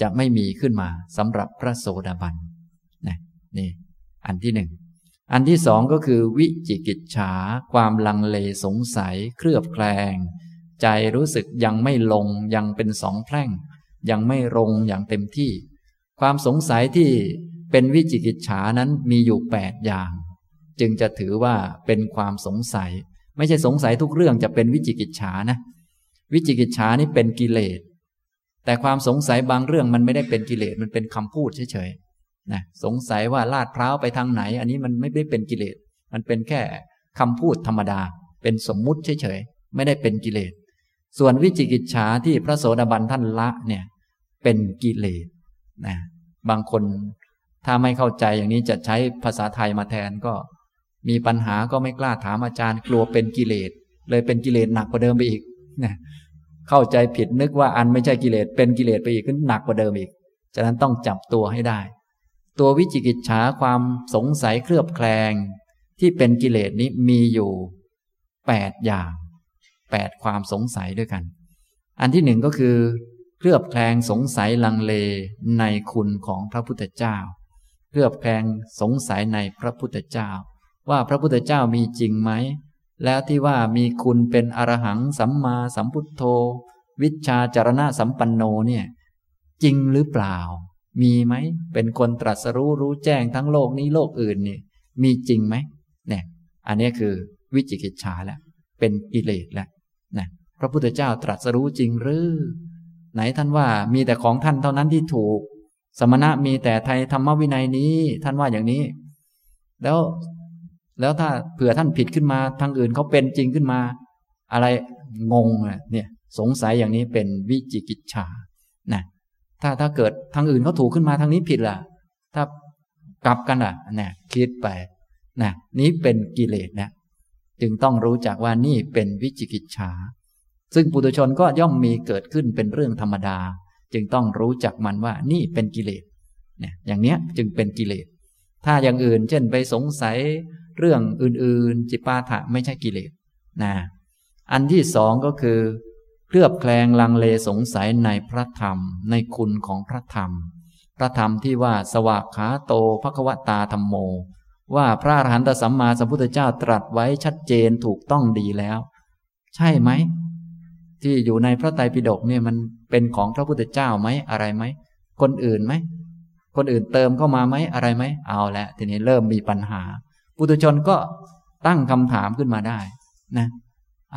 A: จะไม่มีขึ้นมาสำหรับพระโสดาบันนะนี่ อันที่หนึ่งอันที่สองก็คือวิจิกิจฉาความลังเลสงสัยเครือบแคลง ใจรู้สึกยังไม่ลงยังเป็นสองแพร่ง ยังไม่ลงอย่างเต็มที่ ความสงสัยที่เป็นวิจิกิจฉานั้นมีอยู่แปดอย่าง จึงจะถือว่าเป็นความสงสัย ไม่ใช่สงสัยทุกเรื่องจะเป็นวิจิกิจฉานะ วิจิกิจฉานี่เป็นกิเลส แต่ความสงสัยบางเรื่องมันไม่ได้เป็นกิเลสมันเป็นคำพูดเฉยๆนะสงสัยว่าลาดพร้าวไปทางไหน อันนี้มันไม่ได้เป็นกิเลส มันเป็นแค่คำพูดธรรมดา เป็นสมมุติเฉยๆไม่ได้เป็นกิเลส ส่วนวิจิกิจฉาที่พระโสดาบันท่านละเนี่ย เป็นกิเลสนะบางคนถ้าไม่เข้าใจอย่างนี้จะใช้ภาษาไทยมาแทนก็มีปัญหาก็ไม่กล้าถามอาจารย์กลัวเป็นกิเลส เลยเป็นกิเลสหนักกว่าเดิมไปอีกนะเข้าใจผิดนึกว่าอันไม่ใช่กิเลสเป็นกิเลสไปอีกก็หนักกว่าเดิมอีก ฉะนั้นต้องจับตัวให้ได้ ตัววิจิกิจฉาความสงสัยเครือบแคลง ที่เป็นกิเลสนี้มีอยู่แปดอย่างแปดความสงสัยด้วยกัน อันที่หนึ่งก็คือ เคลือบแคลงสงสัยลังเลในคุณของพระพุทธเจ้า เคลือบแคลงสงสัยในพระพุทธเจ้า ว่าพระพุทธเจ้ามีจริงไหม แล้วที่ว่ามีคุณเป็นอรหังสัมมาสัมพุทโธ วิชาจารณะสัมปันโนเนี่ยจริงหรือเปล่า มีไหม เป็นคนตรัสรู้รู้แจ้งทั้งโลกนี้โลกอื่นนี่มีจริงไหมเนี่ยอันนี้คือวิจิกิจฉาแล้วเป็นกิเลสแล้วนะพระพุทธเจ้าตรัสรู้จริงหรือ ไหนท่านว่ามีแต่ของท่านเท่านั้นที่ถูก สมณะมีแต่ไทยธรรมวินัยนี้ ท่านว่าอย่างนี้ แล้วแล้วถ้าเผื่อท่านผิดขึ้นมาทางอื่นเขาเป็นจริงขึ้นมา อะไรงงเนี่ย สงสัยอย่างนี้เป็นวิจิกิจฉานะถ้าถ้าเกิดทางอื่นเขาถูกขึ้นมาทางนี้ผิดล่ะ ถ้ากลับกันอะเนี่ยคิดไปนะนี้เป็นกิเลสนะจึงต้องรู้จักว่านี่เป็นวิจิกิจฉา ซึ่งปุถุชนก็ย่อมมีเกิดขึ้นเป็นเรื่องธรรมดา จึงต้องรู้จักมันว่านี่เป็นกิเลสเนี่ยอย่างเนี้ยจึงเป็นกิเลส ถ้าอย่างอื่น เช่นไปสงสัยเรื่องอื่น ๆ จิปาถะไม่ใช่กิเลสนะอันที่สองก็คือ เคลือบแคลงลังเลสงสัยในพระธรรม ในคุณของพระธรรม พระธรรมที่ว่าสวากขาโตภควตาธรรมโม ว่าพระอรหันตสัมมาสัมพุทธเจ้าตรัสไว้ชัดเจนถูกต้องดีแล้ว ใช่ไหม ที่อยู่ในพระไตรปิฎกเนี่ยมันเป็นของพระพุทธเจ้าไหมอะไรไหม คนอื่นไหม คนอื่นเติมเข้ามาไหมอะไรไหม เอาละทีนี้เริ่มมีปัญหา ปุถุชนก็ตั้งคำถามขึ้นมาได้นะ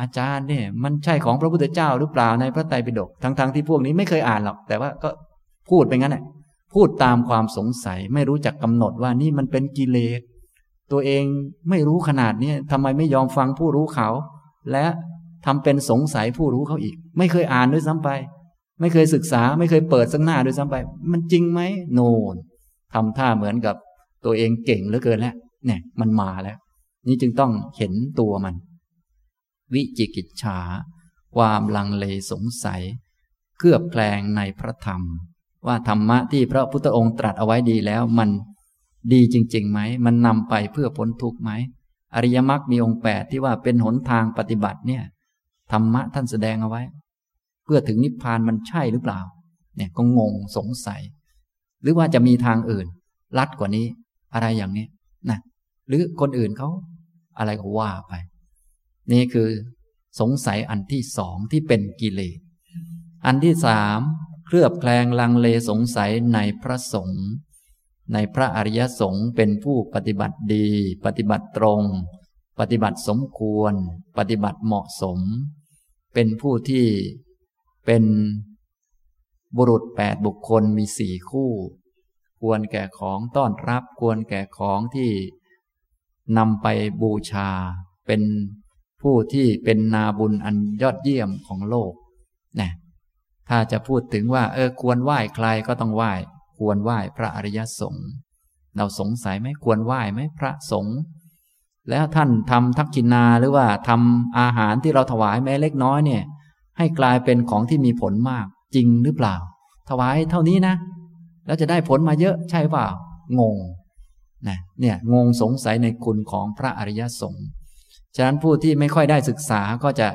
A: อาจารย์เนี่ยมันใช่ของพระพุทธเจ้าหรือเปล่าในพระไตรปิฎกทั้งๆทที่พวกนี้ไม่เคยอ่านหรอก แต่ว่าก็พูดไปงั้นแหละพูดตามความสงสัยไม่รู้จักกำหนดว่านี่มันเป็นกิเลสตัวเองไม่รู้ขนาดนี้ทำไมไม่ยอมฟังผู้รู้เขา และ ทำเป็นสงสัยผู้รู้เขาอีก ไม่เคยอ่านด้วยซ้ำไป ไม่เคยศึกษาไม่เคยเปิดสักหน้าด้วยซ้ำไป มันจริงไหมโนนทำท่าเหมือนกับตัวเองเก่งเหลือเกินแล้วเนี่ย มันมาแล้ว นี่จึงต้องเห็นตัวมัน วิจิกิจฉาความลังเลสงสัย เคลือบแคลงในพระธรรม ว่าธรรมะที่พระพุทธองค์ตรัสเอาไว้ดีแล้วมันดีจริงๆไหม มันนำไปเพื่อพ้นทุกข์ไหม อริยมรรคมีองค์แปดที่ว่าเป็นหนทางปฏิบัติเนี่ย ธรรมะท่านแสดงเอาไว้ เพื่อถึงนิพพานมันใช่หรือเปล่า เนี่ยก็งงสงสัย หรือว่าจะมีทางอื่น ลัดกว่านี้ อะไรอย่างนี้นะหรือคนอื่นเขาอะไรก็ว่าไป นี่คือสงสัยอันที่สองที่เป็นกิเลสอันที่สามเคลือบแคลงลังเลสงสัยในพระสงฆ์ในพระอริยสงฆ์เป็นผู้ปฏิบัติดี ปฏิบัติตรง ปฏิบัติสมควร ปฏิบัติเหมาะสม เป็นผู้ที่เป็นบุรุษแปดบุคคลมีสี่คู่ ควรแก่ของต้อนรับ ควรแก่ของที่นำไปบูชา เป็นผู้ที่เป็นนาบุญอันยอดเยี่ยมของโลกนะถ้าจะพูดถึงว่า เออ ควรไหว้ใครก็ต้องไหว้ ควรไหว้พระอริยสงฆ์เราสงสัยไหมควรไหว้ไหมพระสงฆ์ แล้วท่านทำทักกินาหรือว่าทำอาหารที่เราถวายแม้เล็กน้อยเนี่ย ให้กลายเป็นของที่มีผลมากจริงหรือเปล่า ถวายเท่านี้นะ แล้วจะได้ผลมาเยอะใช่เปล่างงนะเนี่ยงงสงสัยในคุณของพระอริยสงฆ์ฉะนั้นผู้ที่ไม่ค่อยได้ศึกษาก็จะ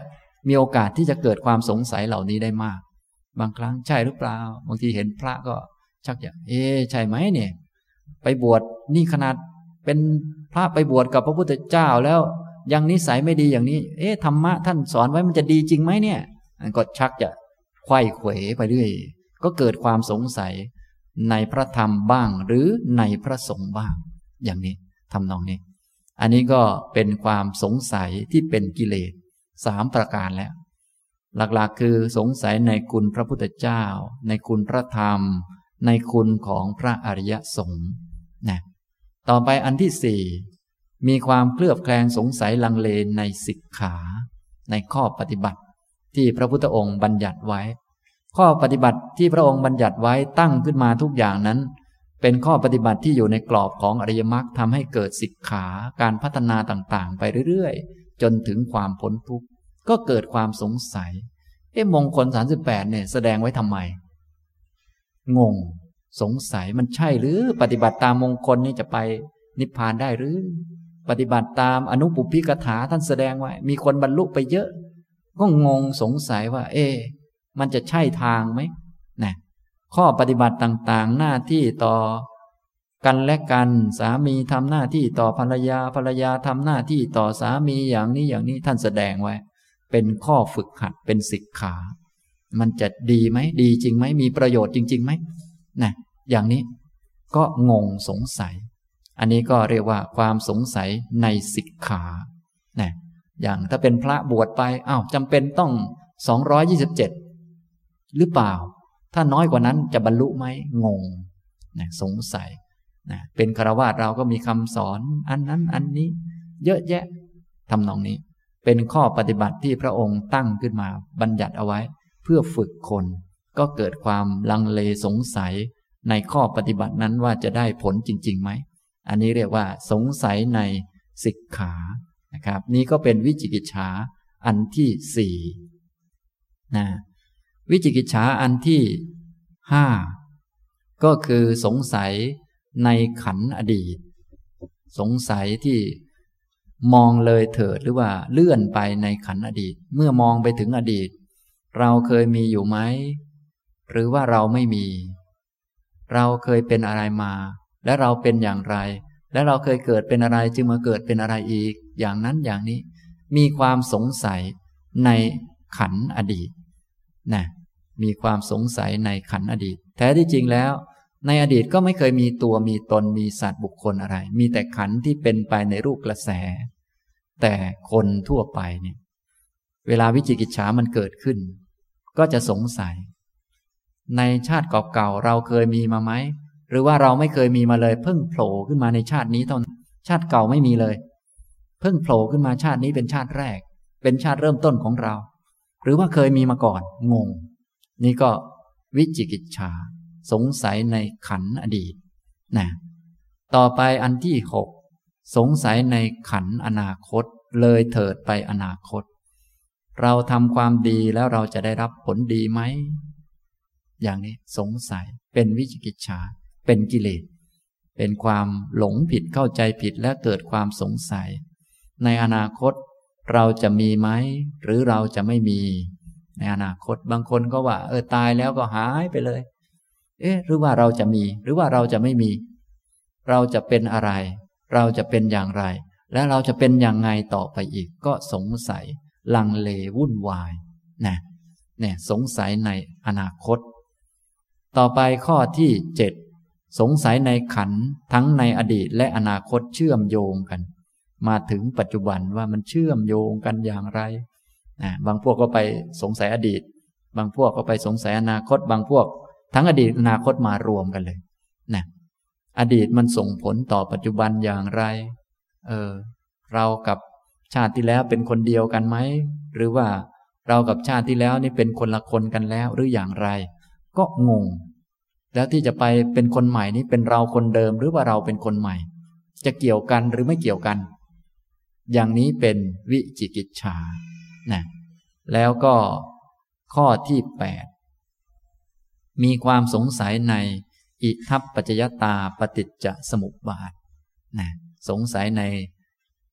A: มีโอกาสที่จะเกิดความสงสัยเหล่านี้ได้มาก บางครั้งใช่หรือเปล่า บางทีเห็นพระก็ชักอยากเอ๊ใช่ไหมเนี่ย ไปบวชนี่ขนาดเป็น พระไปบวชกับพระพุทธเจ้าแล้วยังนิสัยไม่ดีอย่างนี้ เอ๊ะธรรมะท่านสอนไว้มันจะดีจริงไหมเนี่ยก็ชักจะไขว้เขวไปเรื่อยก็เกิดความสงสัยในพระธรรมบ้างหรือในพระสงฆ์บ้าง อย่างนี้ทำนองนี้ อันนี้ก็เป็นความสงสัยที่เป็นกิเลสสามประการแล้ว หลักๆคือสงสัยในคุณพระพุทธเจ้า ในคุณพระธรรม ในคุณของพระอริยสงฆ์นะ ต่อไปอันที่สี่มีความเคลือบแคลงสงสัยลังเลในสิกขา ในข้อปฏิบัติ ที่พระพุทธองค์บัญญัติไว้ ข้อปฏิบัติที่พระองค์บัญญัติไว้ตั้งขึ้นมาทุกอย่างนั้น เป็นข้อปฏิบัติที่อยู่ในกรอบของอริยมรรคทำให้เกิดสิกขาการพัฒนาต่างๆ ไปเรื่อยๆ จนถึงความพ้นทุกข์ก็เกิดความสงสัยเอ๊ะมงคลสาสิบแปดเนี่ยแสดงไว้ทำไม งง สงสัยมันใช่หรือปฏิบัติตามมงคลนี่จะไปนิพพานได้หรือ ปฏิบัติตามอนุปุพิกถาท่านแสดงไว้มีคนบรรลุไปเยอะ ก็งงสงสัยว่า เอ๊มันจะใช่ทางไหมนะข้อปฏิบัติต่างๆ หน้าที่ต่อ กันและกันสามีทำหน้าที่ต่อภรรยาภรรยาทำหน้าที่ต่อสามีอย่างนี้อย่างนี้ท่านแสดงไว้ เป็นข้อฝึกหัดเป็นสิกขา มันจะดีไหมดีจริงไหมมีประโยชน์จริงๆไหม นะอย่างนี้ก็งงสงสัย อันนี้ก็เรียกว่าความสงสัยในสิกขานะอย่างถ้าเป็นพระบวชไปอ้าวจำเป็นต้องสองร้อยยี่สิบเจ็ดหรือเปล่า ถ้าน้อยกว่านั้นจะบรรลุไหมงงนะสงสัยนะเป็นคารวะเราก็มีคำสอนอันนั้นอันนี้ เยอะแยะทำนองนี้ เป็นข้อปฏิบัติที่พระองค์ตั้งขึ้นมาบัญญัติเอาไว้ เพื่อฝึกคน ก็เกิดความลังเลสงสัยในข้อปฏิบัตินั้นว่าจะได้ผลจริงๆไหม อันนี้เรียกว่าสงสัยในสิกขานะครับ นี่ก็เป็นวิจิกิจฉาอันที่สี่นะวิจิกิจฉาอันที่ห้าก็คือสงสัยในขันอดีต สงสัยที่มองเลยเถิดหรือว่าเลื่อนไปในขันอดีต เมื่อมองไปถึงอดีต เราเคยมีอยู่ไหม หรือว่าเราไม่มี เราเคยเป็นอะไรมา และเราเป็นอย่างไร และเราเคยเกิดเป็นอะไรจึงมาเกิดเป็นอะไรอีก อย่างนั้นอย่างนี้ มีความสงสัยในขันอดีตนะมีความสงสัยในขันอดีต แท้ที่จริงแล้ว ในอดีตก็ไม่เคยมีตัวมีตนมีสัตว์บุคคลอะไร มีแต่ขันที่เป็นไปในรูปกระแส แต่คนทั่วไปเนี่ยเวลาวิจิกิจฉามันเกิดขึ้น ก็จะสงสัย ในชาติเก่าๆเราเคยมีมาไหมหรือว่าเราไม่เคยมีมาเลย เพิ่งโผล่ขึ้นมาในชาตินี้ตอนชาติเก่าไม่มีเลย เพิ่งโผล่ขึ้นมาชาตินี้เป็นชาติแรก เป็นชาติเริ่มต้นของเรา หรือว่าเคยมีมาก่อนงง นี่ก็วิจิกิจฉาสงสัยในขันอดีตนะต่อไปอันที่หกสงสัยในขันอนาคต เลยเถิดไปอนาคต เราทำความดีแล้วเราจะได้รับผลดีไหม อย่างนี้สงสัยเป็นวิจิกิจฉา เป็นกิเลส เป็นความหลงผิดเข้าใจผิดและเกิดความสงสัย ในอนาคตเราจะมีไหม หรือเราจะไม่มี ในอนาคตบางคนก็ว่า เออตายแล้วก็หายไปเลย เอ๊ะ หรือว่าเราจะมี หรือว่าเราจะไม่มี เราจะเป็นอะไร เราจะเป็นอย่างไร และเราจะเป็นอย่างไงต่อไปอีก ก็สงสัย ลังเลวุ่นวายนะเนี่ยสงสัยในอนาคต ต่อไปข้อที่เจ็ดสงสัยในขันทั้งในอดีตและอนาคตเชื่อมโยงกัน มาถึงปัจจุบันว่ามันเชื่อมโยงกันอย่างไรนะบางพวกก็ไปสงสัยอดีต บางพวกก็ไปสงสัยอนาคต บางพวก ทั้งอดีตอนาคตมารวมกันเลยนะอดีตมันส่งผลต่อปัจจุบันอย่างไร เออ เรากับชาติที่แล้วเป็นคนเดียวกันไหม หรือว่าเรากับชาติที่แล้วนี่เป็นคนละคนกันแล้วหรืออย่างไร ก็งง แล้วที่จะไปเป็นคนใหม่นี้เป็นเราคนเดิมหรือว่าเราเป็นคนใหม่ จะเกี่ยวกันหรือไม่เกี่ยวกัน อย่างนี้เป็นวิจิกิจฉานะแล้วก็ข้อที่แปดมีความสงสัยในอิทัปปัจจยตาปฏิจจสมุปบาทนะสงสัยใน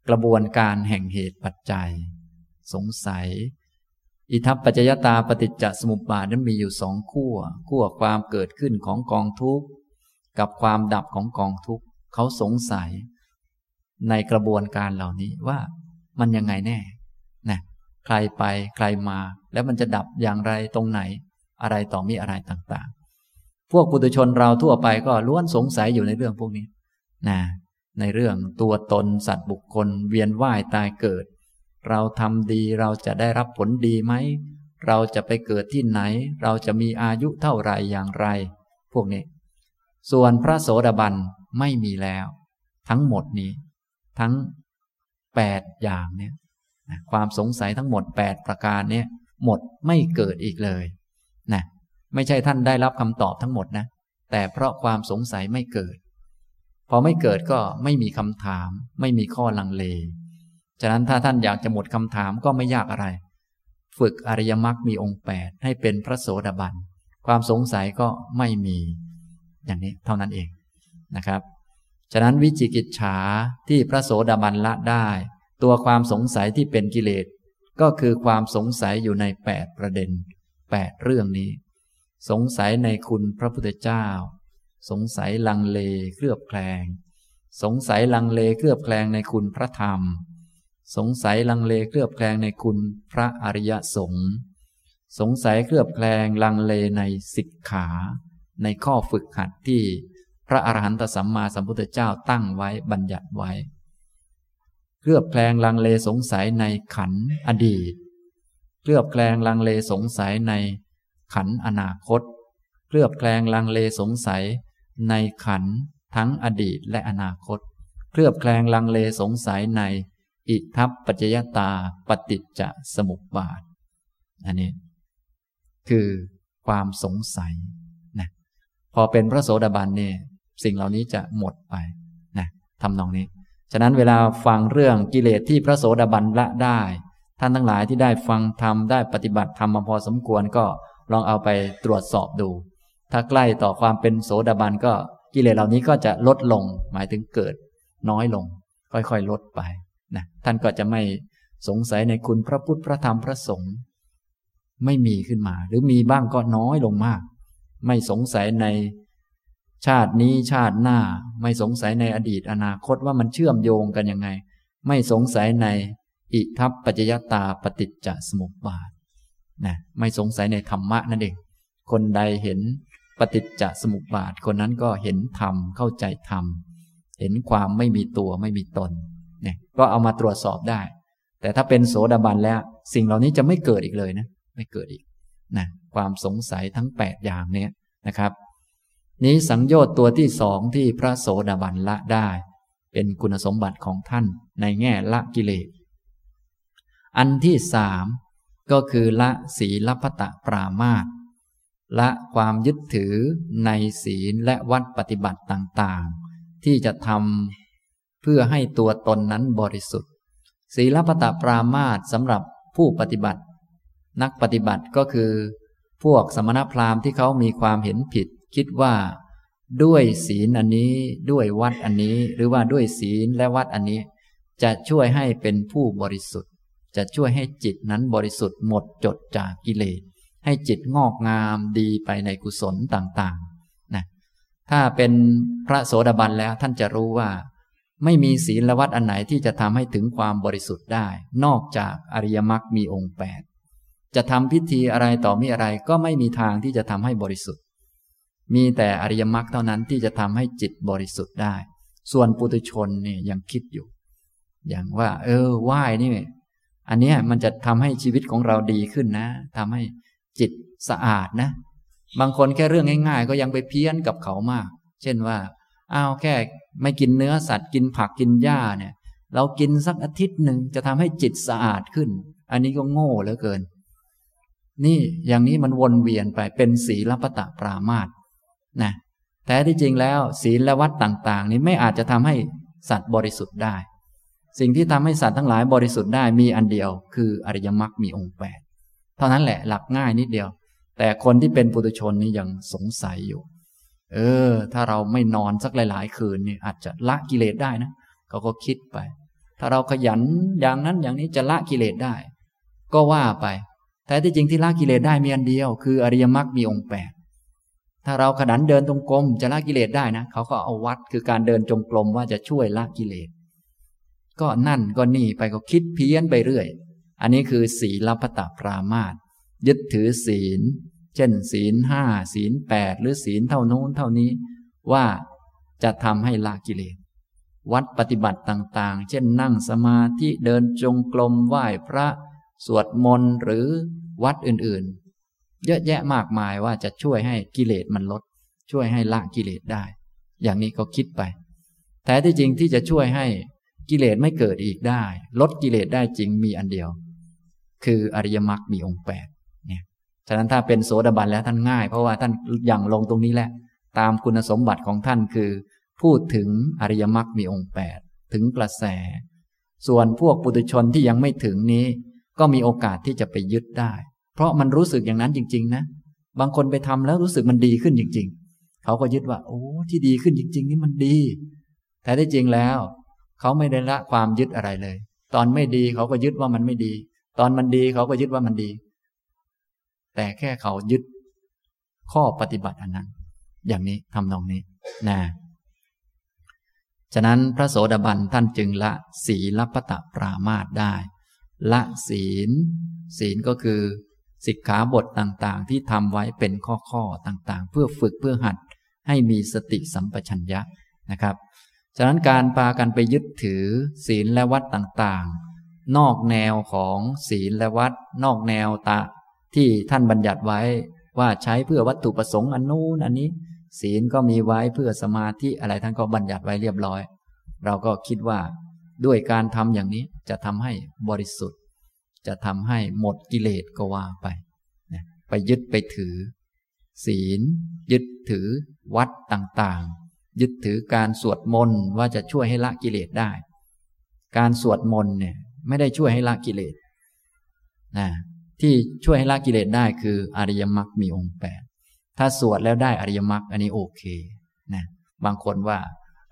A: กระบวนการแห่งเหตุปัจจัย สงสัย อิทัปปัจจยตาปฏิจจสมุปบาทนั้นมีอยู่สองขั้วขั้วความเกิดขึ้นของกองทุกข์กับความดับของกองทุกข์เขาสงสัย ในกระบวนการเหล่านี้ว่ามันยังไงแน่นะใครไปใครมา แล้วมันจะดับอย่างไรตรงไหน อะไรต่อมีอะไรต่างๆ พวกปุถุชนเราทั่วไปก็ล้วนสงสัยอยู่ในเรื่องพวกนี้นะในเรื่องตัวตนสัตว์บุคคล เวียนว่ายตายเกิด เราทำดีเราจะได้รับผลดีไหม เราจะไปเกิดที่ไหน เราจะมีอายุเท่าไรอย่างไร พวกนี้ ส่วนพระโสดาบันไม่มีแล้ว ทั้งหมดนี้ ทั้งแปดอย่างเนี่ยความสงสัยทั้งหมดแปดประการเนี่ยหมดไม่เกิดอีกเลยนะไม่ใช่ท่านได้รับคำตอบทั้งหมดนะ แต่เพราะความสงสัยไม่เกิด พอไม่เกิดก็ไม่มีคำถาม ไม่มีข้อลังเล ฉะนั้นถ้าท่านอยากจะหมดคำถามก็ไม่ยากอะไร ฝึกอริยมรรคมีองค์แปดให้เป็นพระโสดาบัน ความสงสัยก็ไม่มี อย่างนี้เท่านั้นเองนะครับ ฉะนั้นวิจิกิจฉาที่พระโสดาบันละได้ ตัวความสงสัยที่เป็นกิเลส ก็คือความสงสัยอยู่ในแปดประเด็นแปดเรื่องนี้ สงสัยในคุณพระพุทธเจ้า สงสัยลังเลเคลือบแคลง สงสัยลังเลเคลือบแคลงในคุณพระธรรม สงสัยลังเลเคลือบแคลงในคุณพระอริยสงฆ์สงสัยเคลือบแคลงลังเลในสิกขา ในข้อฝึกหัดที่พระอรหันตสัมมาสัมพุทธเจ้าตั้งไว้บัญญัติไว้ เคลือบแคลงลังเลสงสัยในขันอดีต เคลือบแคลงลังเลสงสัยในขันอนาคต เคลือบแคลงลังเลสงสัย ในขันทั้งอดีตและอนาคต เคลือบแคลงลังเลสงสัยใน อิทัปปัจจยตาปฏิจจสมุปบาท อันนี้ คือความสงสัยนะพอเป็นพระโสดาบันเนี่ยสิ่งเหล่านี้จะหมดไปนะทำนองนี้ ฉะนั้นเวลาฟังเรื่องกิเลสที่พระโสดาบันละได้ ท่านทั้งหลายที่ได้ฟังธรรมได้ปฏิบัติธรรมมาพอสมควรก็ลองเอาไปตรวจสอบดู ถ้าใกล้ต่อความเป็นโสดาบันก็กิเลสเหล่านี้ก็จะลดลง หมายถึงเกิดน้อยลง ค่อยๆ ลดไป นะท่านก็จะไม่สงสัยในคุณพระพุทธพระธรรมพระสงฆ์ไม่มีขึ้นมา หรือมีบ้างก็น้อยลงมาก ไม่สงสัยในชาตินี้ชาติหน้า ไม่สงสัยในอดีตอนาคตว่ามันเชื่อมโยงกันยังไง ไม่สงสัยในอิทัปปัจจยตาปฏิจจสมุปบาทนะไม่สงสัยในธรรมะนั่นเอง คนใดเห็นปฏิจจสมุปบาท คนนั้นก็เห็นธรรมเข้าใจธรรม เห็นความไม่มีตัวไม่มีตนเก็เอามาตรวจสอบได้ แต่ถ้าเป็นโสดาบันแล้ว สิ่งเหล่านี้จะไม่เกิดอีกเลยนะ ไม่เกิดอีกนะความสงสัยทั้ง 8 อย่างเนี้ยนะครับ นี้สังโยชน์ตัวที่สองที่พระโสดาบันละได้ เป็นคุณสมบัติของท่านในแง่ละกิเลสอันที่สามก็คือละศีลพัตะปรามาตละความยึดถือในศีลและวัดปฏิบัติต่างๆ ที่จะทำ พื่อให้ตัวตนนั้นบริสุทธิ์ ศีลพัตปรามาตสำหรับผู้ปฏิบัติ นักปฏิบัติก็คือ พวกสมณพราหมณ์ที่เขามีความเห็นผิด คิดว่า ด้วยศีลอันนี้ด้วยวัดอันนี้ หรือว่าด้วยศีลและวัดอันนี้ จะช่วยให้เป็นผู้บริสุทธิ์ จะช่วยให้จิตนั้นบริสุทธิ์หมดจดจากกิเลสให้จิตงอกงามดีไปในกุศลต่างๆนะถ้าเป็นพระโสดาบันแล้วท่านจะรู้ว่า ไม่มีศีลวัดอันไหนที่จะทำให้ถึงความบริสุทธิ์ได้ นอกจากอริยมรรคมีองค์แปดจะทำพิธีอะไรต่อมีอะไรก็ไม่มีทางที่จะทำให้บริสุทธิ์ มีแต่อริยมรรคเท่านั้นที่จะทำให้จิตบริสุทธิ์ได้ ส่วนปุถุชนเนี่ยยังคิดอยู่ อย่างว่า เออไหว้นี่อันนี้มันจะทำให้ชีวิตของเราดีขึ้นนะทำให้จิตสะอาดนะ บางคนแค่เรื่องง่าย ๆ ก็ยังไปเพี้ยนกับเขามาก เช่นว่าอ้าวแค่ ไม่กินเนื้อสัตว์กินผักกินหญ้าเนี่ย เรากินสักอาทิตย์หนึ่งจะทำให้จิตสะอาดขึ้น อันนี้ก็โง่เหลือเกิน นี่อย่างนี้มันวนเวียนไปเป็นศีลปตะปรามาตนะแต่ที่จริงแล้ว ศีลและวัดต่าง ๆ นี้ไม่อาจจะทำให้สัตว์บริสุทธิ์ได้ สิ่งที่ทำให้สัตว์ทั้งหลายบริสุทธิ์ได้มีอันเดียว คืออริยมรรคมีองค์แปดเท่านั้นแหละหลักง่ายนิดเดียว แต่คนที่เป็นปุถุชนนี่ยังสงสัยอยู่ เออ ถ้าเราไม่นอนสักหลาย ๆ คืนนี่อาจจะละกิเลสได้นะเขาก็คิดไป ถ้าเราขยันอย่างนั้นอย่างนี้จะละกิเลสได้ ก็ว่าไป แต่ที่จริงที่ละกิเลสได้มีอันเดียว คืออริยมรรคมีองค์แปดถ้าเราขยันเดินตรงกลมจะละกิเลสได้นะเขาก็เอาวัดคือการเดินจงกรมว่าจะช่วยละกิเลส ก็นั่นก็นี่ไปก็คิดเพี้ยนไปเรื่อย อันนี้คือศีลพัตปรามาตยึดถือศีล เช่น ศีลห้าศีลแปดหรือศีลเท่านู้นเท่านี้ว่าจะทำให้ละกิเลส วัดปฏิบัติต่างๆ เช่นนั่งสมาธิเดินจงกรมไหว้พระ สวดมนต์หรือวัดอื่นๆ เยอะแยะมากมายว่าจะช่วยให้กิเลสมันลด ช่วยให้ละกิเลสได้ อย่างนี้ก็คิดไป แต่ที่จริงที่จะช่วยให้กิเลสไม่เกิดอีกได้ ลดกิเลสได้จริงมีอันเดียว คืออริยมรรคมีองค์แปด ฉะนั้นถ้าเป็นโสดาบันแล้วท่านง่าย เพราะว่าท่านอย่างลงตรงนี้แหละ ตามคุณสมบัติของท่านคือ พูดถึงอริยมรรคมีองค์แปดถึงกระแส ส่วนพวกปุถุชนที่ยังไม่ถึงนี้ ก็มีโอกาสที่จะไปยึดได้ เพราะมันรู้สึกอย่างนั้นจริง ๆ นะ บางคนไปทำแล้วรู้สึกมันดีขึ้นจริง ๆ เขาก็ยึดว่า โอ้ที่ดีขึ้นจริง ๆ นี่มันดี แต่ที่จริงแล้ว เขาไม่ได้ละความยึดอะไรเลย ตอนไม่ดีเขาก็ยึดว่ามันไม่ดี ตอนมันดีเขาก็ยึดว่ามันดี แต่แค่เขายึดข้อปฏิบัติอันนั้น อย่างนี้ทำนองนี้นะฉะนั้นพระโสดาบันท่านจึงละศีลปตะปรามาตได้ ละศีล ศีลก็คือสิกขาบทต่างๆ ที่ทำไว้เป็นข้อๆต่างๆ เพื่อฝึกเพื่อหัดให้มีสติสัมปชัญญะนะครับ ฉะนั้นการปากันไปยึดถือศีลและวัดต่างๆ นอกแนวของศีลและวัด นอกแนวตะ ที่ท่านบัญญัติไว้ว่าใช้เพื่อวัตถุประสงค์อันนู้นอันนี้ ศีลก็มีไว้เพื่อสมาธิอะไรท่านก็บัญญัติไว้เรียบร้อย เราก็คิดว่าด้วยการทำอย่างนี้จะทำให้บริสุทธิ์ จะทำให้หมดกิเลสก็ว่าไปไปยึดไปถือ ศีล ยึดถือวัดต่างๆ ยึดถือการสวดมนต์ว่าจะช่วยให้ละกิเลสได้ การสวดมนต์เนี่ยไม่ได้ช่วยให้ละกิเลสนะ ที่ช่วยให้ละกิเลสได้คืออริยมรรคมีองค์แปดถ้าสวดแล้วได้อริยมรรคอันนี้โอเคนะบางคนว่า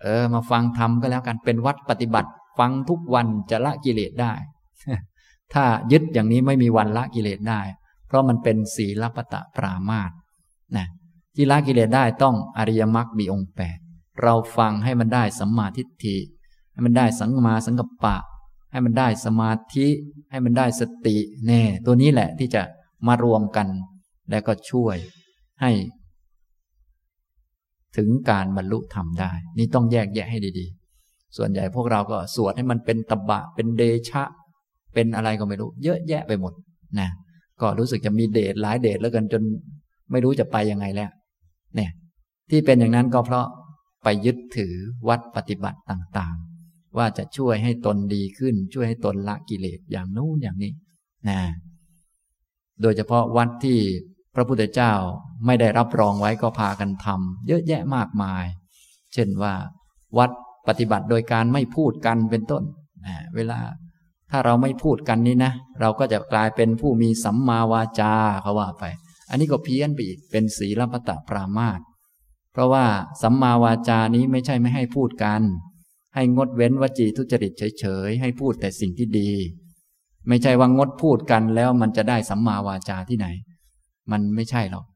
A: เออ มาฟังธรรมก็แล้วกันเป็นวัดปฏิบัติ ฟังทุกวันจะละกิเลสได้ ถ้ายึดอย่างนี้ไม่มีวันละกิเลสได้ เพราะมันเป็นศีลปตะปรามาตนะที่ละกิเลสได้ต้องอริยมรรคมีองค์แปดเราฟังให้มันได้สัมมาทิฏฐิให้มันได้สังมาสังกัปปะ ให้มันได้สมาธิ ให้มันได้สติแน่ตัวนี้แหละที่จะมารวมกัน แล้วก็ช่วยให้ ถึงการบรรลุธรรมได้ นี่ต้องแยกแยะให้ดีๆ ส่วนใหญ่พวกเราก็สวดให้มันเป็นตบะ เป็นเดชะ เป็นอะไรก็ไม่รู้ เยอะแยะไปหมดนะก็รู้สึกจะมีเดชหลายเดชแล้วกันจนไม่รู้จะไปยังไงแล้วเนี่ยที่เป็นอย่างนั้นก็เพราะไปยึดถือวัดปฏิบัติต่าง ว่าจะช่วยให้ตนดีขึ้น ช่วยให้ตนละกิเลสอย่างนู้นอย่างนี้นะโดยเฉพาะวัดที่พระพุทธเจ้าไม่ได้รับรองไว้ก็พากันทำเยอะแยะมากมาย เช่นว่า วัดปฏิบัติโดยการไม่พูดกันเป็นต้นนะเวลาถ้าเราไม่พูดกันนี้นะ เราก็จะกลายเป็นผู้มีสัมมาวาจาเขาว่าไป อันนี้ก็เพี้ยนไปอีกเป็นศีลปตะปรามาตเพราะว่าสัมมาวาจานี้ไม่ใช่ไม่ให้พูดกัน ให้งดเว้นวจีทุจริตเฉยๆ ให้พูดแต่สิ่งที่ดี ไม่ใช่ว่างดพูดกันแล้วมันจะได้สัมมาวาจาที่ไหน มันไม่ใช่หรอก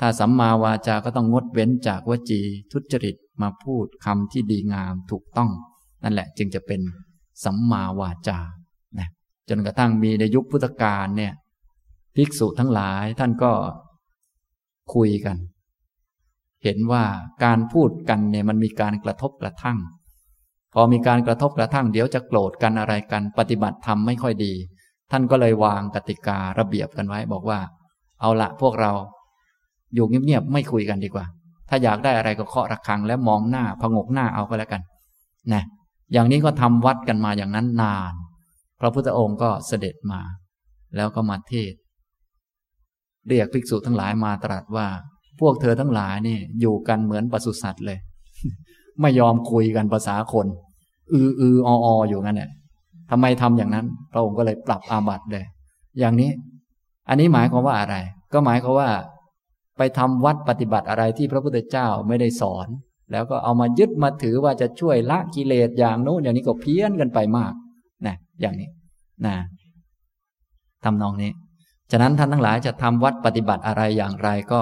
A: ถ้าสัมมาวาจาก็ต้องงดเว้นจากวจีทุจริตมาพูดคำที่ดีงามถูกต้อง นั่นแหละจึงจะเป็นสัมมาวาจานะจนกระทั่งมีในยุคพุทธกาลเนี่ยภิกษุทั้งหลายท่านก็คุยกัน เห็นว่าการพูดกันเนี่ยมันมีการกระทบกระทั่ง พอมีการกระทบกระทั่งเดี๋ยวจะโกรธกันอะไรกันปฏิบัติธรรมไม่ค่อยดี ท่านก็เลยวางกติการะเบียบกันไว้ บอกว่า เอาละพวกเรา อยู่เงียบๆไม่คุยกันดีกว่า ถ้าอยากได้อะไรก็เคาะระฆัง แล้วมองหน้าพงกหน้าเอาก็แล้วกันนะอย่างนี้ก็ทำวัดกันมาอย่างนั้นนาน พระพุทธองค์ก็เสด็จมา แล้วก็มาเทศ เรียกภิกษุทั้งหลายมาตรัสว่า พวกเธอทั้งหลายนี่อยู่กันเหมือนปศุสัตว์เลย ไม่ยอมคุยกันภาษาคน อืออืออออยู่งั้นเนี่ยทำไมทำอย่างนั้น พระองค์ก็เลยปรับอาบัติเลย อย่างนี้ อันนี้หมายความว่าอะไร ก็หมายความว่า ไปทำวัดปฏิบัติอะไรที่พระพุทธเจ้าไม่ได้สอน แล้วก็เอามายึดมาถือว่าจะช่วยละกิเลสอย่างโน้นอย่างนี้ก็เพี้ยนกันไปมากนะอย่างนี้นะทำนองนี้ ฉะนั้นท่านทั้งหลายจะทำวัดปฏิบัติอะไรอย่างไรก็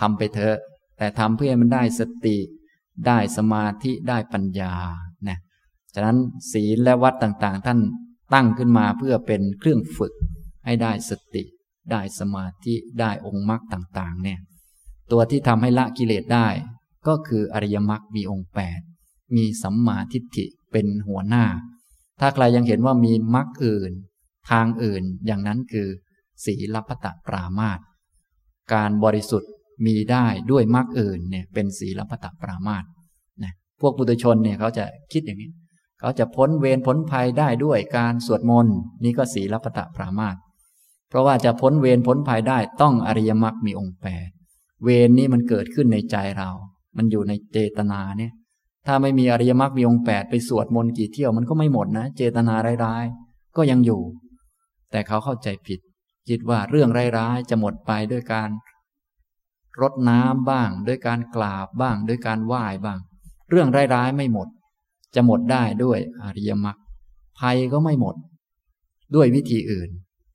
A: ทำไปเถอะ แต่ทำเพื่อให้มันได้สติ ได้สมาธิได้ปัญญานะฉะนั้นศีลและวัดต่างๆ ท่านตั้งขึ้นมาเพื่อเป็นเครื่องฝึกให้ได้สติ ได้สมาธิได้องค์มรรคต่างๆเนี่ยตัวที่ทำให้ละกิเลสได้ ก็คืออริยมรรคมีองค์แปดมีสัมมาทิฏฐิเป็นหัวหน้า ถ้าใครยังเห็นว่ามีมรรคอื่น ทางอื่นอย่างนั้นคือ ศีลพัตปรามาตการบริสุทธิ์ มีได้ด้วยมรรคอื่นเนี่ยเป็นศีลพัตปรามาตนะพวกปุถุชนเนี่ยเขาจะคิดอย่างนี้ เขาจะพ้นเวรพ้นภัยได้ด้วยการสวดมนต์นี่ก็ศีลพัตปรามาตเพราะว่าจะพ้นเวรพ้นภัยได้ต้องอริยมรรคมีองค์แปดเวรนี้มันเกิดขึ้นในใจเรา มันอยู่ในเจตนาเนี่ย ถ้าไม่มีอริยมรรคมีองค์แปดไปสวดมนต์กี่เที่ยวมันก็ไม่หมดนะ เจตนาร้ายๆก็ยังอยู่ แต่เขาเข้าใจผิด คิดว่าเรื่องร้ายๆจะหมดไปด้วยการ รดน้ำบ้าง ด้วยการกราบบ้าง ด้วยการไหว้บ้าง เรื่องร้ายๆไม่หมด จะหมดได้ด้วยอริยมรรคภัยก็ไม่หมด ด้วยวิธีอื่น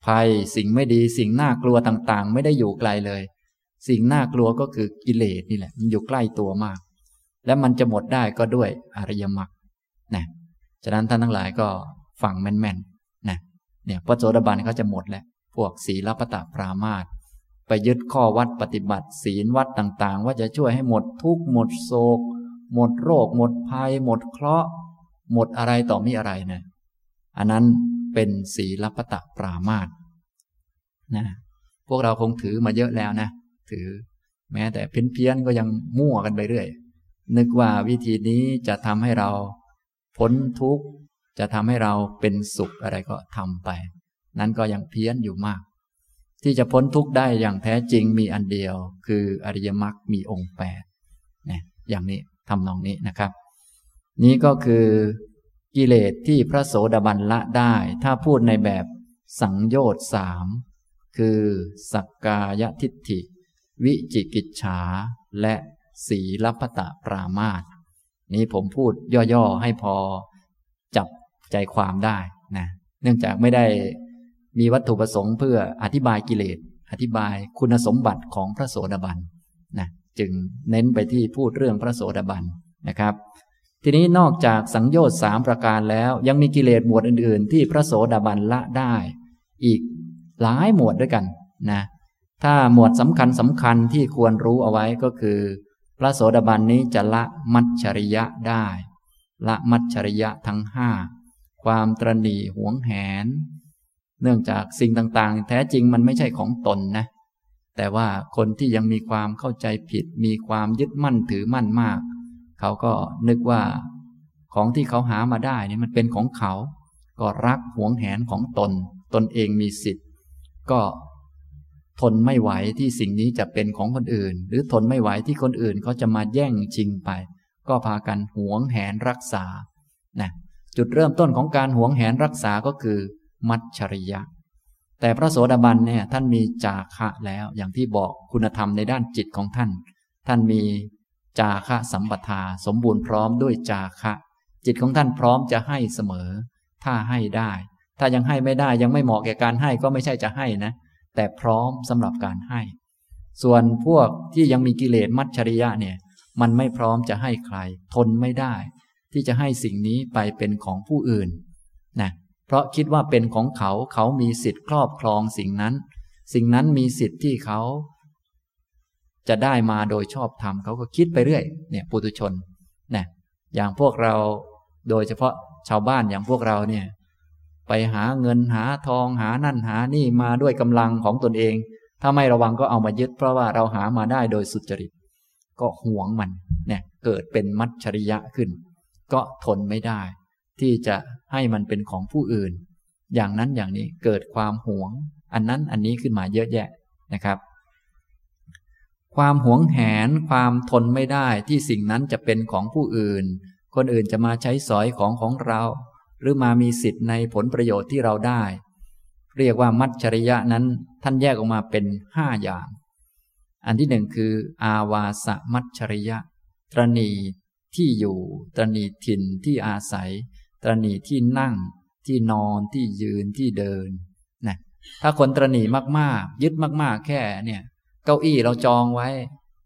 A: ภัยสิ่งไม่ดีสิ่งน่ากลัวต่างๆ ไม่ได้อยู่ไกลเลย สิ่งน่ากลัวก็คือกิเลสนี่แหละ มันอยู่ใกล้ตัวมาก และมันจะหมดได้ก็ด้วยอริยมรรคนะฉะนั้นท่านทั้งหลายก็ฟังแม่นๆนะเนี่ยพระโสดาบันเขาจะหมดแล้วพวกศีลปตะปรามาต ไปยึดข้อวัดปฏิบัติศีลวัดต่างๆ ว่าจะช่วยให้หมดทุกข์หมดโศก หมดโรค หมดภัย หมดเคราะห์หมดอะไรต่อมีอะไรนะอันนั้นเป็นศีลปตะปรามาตนะพวกเราคงถือมาเยอะแล้วนะ ถือแม้แต่เพี้ยนๆก็ยังมั่วกันไปเรื่อย นึกว่าวิธีนี้จะทำให้เราพ้นทุกข์จะทำให้เราเป็นสุขอะไรก็ทำไป นั้นก็ยังเพี้ยนอยู่มาก ที่จะพ้นทุกข์ได้อย่างแท้จริงมีอันเดียว คืออริยมรรคมีองค์แปดนี่ยอย่างนี้ทำนองนี้นะครับ นี้ก็คือกิเลสที่พระโสดาบันละได้ ถ้าพูดในแบบสังโยชน์สามคือสักกายทิฏฐิ วิจิกิจฉา และสีลพตะปรามาตนี้ผมพูดย่อๆให้พอจับใจความได้นะเนื่องจากไม่ได้ มีวัตถุประสงค์เพื่ออธิบายกิเลส อธิบายคุณสมบัติของพระโสดาบันนะจึงเน้นไปที่พูดเรื่องพระโสดาบันนะครับ ทีนี้นอกจากสังโยชน์สามประการแล้ว ยังมีกิเลสหมวดอื่น ๆ ที่พระโสดาบันละได้ อีกหลายหมวดด้วยกันนะถ้าหมวดสำคัญสำคัญที่ควรรู้เอาไว้ก็คือ พระโสดาบันนี้จะละมัจฉริยะได้ ละมัจฉริยะทั้งห้าความตรณีหวงแหน เนื่องจากสิ่งต่างๆ แท้จริงมันไม่ใช่ของตนนะ แต่ว่าคนที่ยังมีความเข้าใจผิด มีความยึดมั่นถือมั่นมาก เขาก็นึกว่าของที่เขาหามาได้นี่มันเป็นของเขา ก็รักหวงแหนของตน ตนเองมีสิทธิ์ ก็ทนไม่ไหวที่สิ่งนี้จะเป็นของคนอื่น หรือทนไม่ไหวที่คนอื่นเขาจะมาแย่งชิงไป ก็พากันหวงแหนรักษานะจุดเริ่มต้นของการหวงแหนรักษาก็คือ มัจฉริยะ แต่พระโสดาบันเนี่ยท่านมีจาคะแล้วอย่างที่บอกคุณธรรมในด้านจิตของท่าน ท่านมีจาคะสัมปทา สมบูรณ์พร้อมด้วยจาคะ จิตของท่านพร้อมจะให้เสมอ ถ้าให้ได้ ถ้ายังให้ไม่ได้ยังไม่เหมาะแก่การให้ก็ไม่ใช่จะให้นะ แต่พร้อมสำหรับการให้ ส่วนพวกที่ยังมีกิเลสมัจฉริยะเนี่ยมันไม่พร้อมจะให้ใคร ทนไม่ได้ ที่จะให้สิ่งนี้ไปเป็นของผู้อื่นนะ เพราะคิดว่าเป็นของเขาเขามีสิทธิ์ครอบครองสิ่งนั้น สิ่งนั้นมีสิทธิ์ที่เขา จะได้มาโดยชอบธรรมเขาก็คิดไปเรื่อย เนี่ยปุถุชนนะอย่างพวกเราโดยเฉพาะชาวบ้านอย่างพวกเราเนี่ย ไปหาเงินหาทองหานั่นหานี่มาด้วยกำลังของตนเอง ถ้าไม่ระวังก็เอามายึด เพราะว่าเราหามาได้โดยสุจริต ก็หวงมันเนี่ยเกิดเป็นมัจฉริยะขึ้น ก็ทนไม่ได้ ที่จะ ให้มันเป็นของผู้อื่น อย่างนั้นอย่างนี้เกิดความหวง อันนั้นอันนี้ขึ้นมาเยอะแยะนะครับ ความหวงแหนความทนไม่ได้ที่สิ่งนั้นจะเป็นของผู้อื่น คนอื่นจะมาใช้สอยของของเรา หรือมามีสิทธิ์ในผลประโยชน์ที่เราได้ เรียกว่ามัจฉริยะนั้นท่านแยกออกมาเป็นห้าอย่าง อันที่หนึ่งคือ อาวาสมัจฉริยะ ตรณีที่อยู่ ตรณีถิ่นที่อาศัย ตรณีที่นั่งที่นอนที่ยืนที่เดินนะถ้าคนตรณีมากๆ ยึดมากๆ แค่เนี่ย เก้าอี้เราจองไว้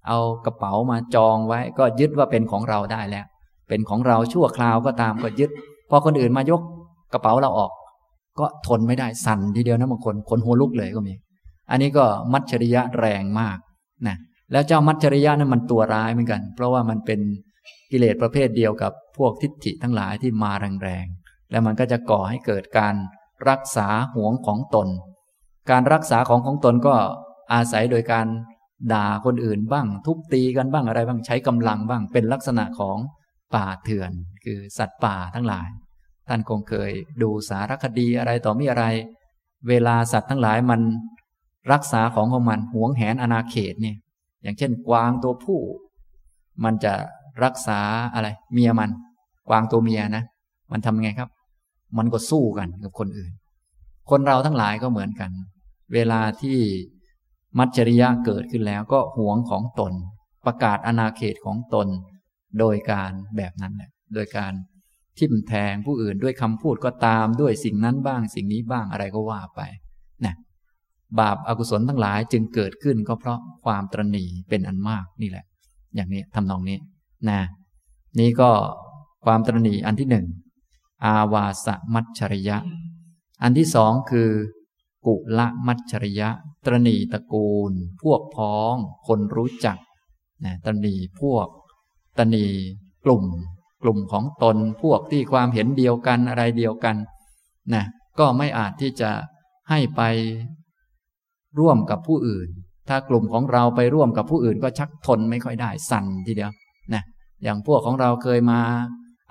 A: เอากระเป๋ามาจองไว้ ก็ยึดว่าเป็นของเราได้แล้ว เป็นของเราชั่วคราวก็ตามก็ยึด พอคนอื่นมายกกระเป๋าเราออก ก็ทนไม่ได้สั่นทีเดียวนะบางคนคนหัวลุกเลยก็มี อันนี้ก็มัจฉริยะแรงมากนะแล้วเจ้ามัจฉริยะนั้นมันตัวร้ายเหมือนกัน เพราะว่ามันเป็น กิเลสประเภทเดียวกับพวกทิฏฐิทั้งหลายที่มาแรงๆ แล้วมันก็จะก่อให้เกิดการรักษาห่วงของตน การรักษาของของตนก็อาศัยโดยการด่าคนอื่นบ้าง ทุบตีกันบ้างอะไรบ้างใช้กำลังบ้างเป็นลักษณะของป่าเถื่อน คือสัตว์ป่าทั้งหลาย ท่านคงเคยดูสารคดีอะไรต่อมีอะไร เวลาสัตว์ทั้งหลายมันรักษาของของมันหวงแหนอนาเขตเนี่ยอย่างเช่นกวางตัวผู้ มันจะ รักษาอะไร เมียมัน กวางตัวเมียนะ มันทำไงครับ มันก็สู้กันกับคนอื่น คนเราทั้งหลายก็เหมือนกัน เวลาที่มัจฉริยะเกิดขึ้นแล้วก็หวงของตน ประกาศอนาเขตของตน โดยการแบบนั้นแหละโดยการทิ่มแทงผู้อื่นด้วยคำพูดก็ตามด้วยสิ่งนั้นบ้าง สิ่งนี้บ้างอะไรก็ว่าไปนะบาปอากุศลทั้งหลายจึงเกิดขึ้นก็เพราะความตรณีเป็นอันมากนี่แหละ อย่างนี้ทำนองนี้ นะนี่ก็ความตรณีอันที่หนึ่งอาวาสมัชชริยะ อันที่สองคือ กุละมัชชริยะ ตรณีตระกูล พวกพ้อง คนรู้จักนะตรณีพวก ตรณีกลุ่ม กลุ่มของตนพวกที่ความเห็นเดียวกันอะไรเดียวกันนะก็ไม่อาจที่จะให้ไปร่วมกับผู้อื่น ถ้ากลุ่มของเราไปร่วมกับผู้อื่น ก็ชักทนไม่ค่อยได้สั่นทีเดียว นะอย่างพวกของเราเคยมา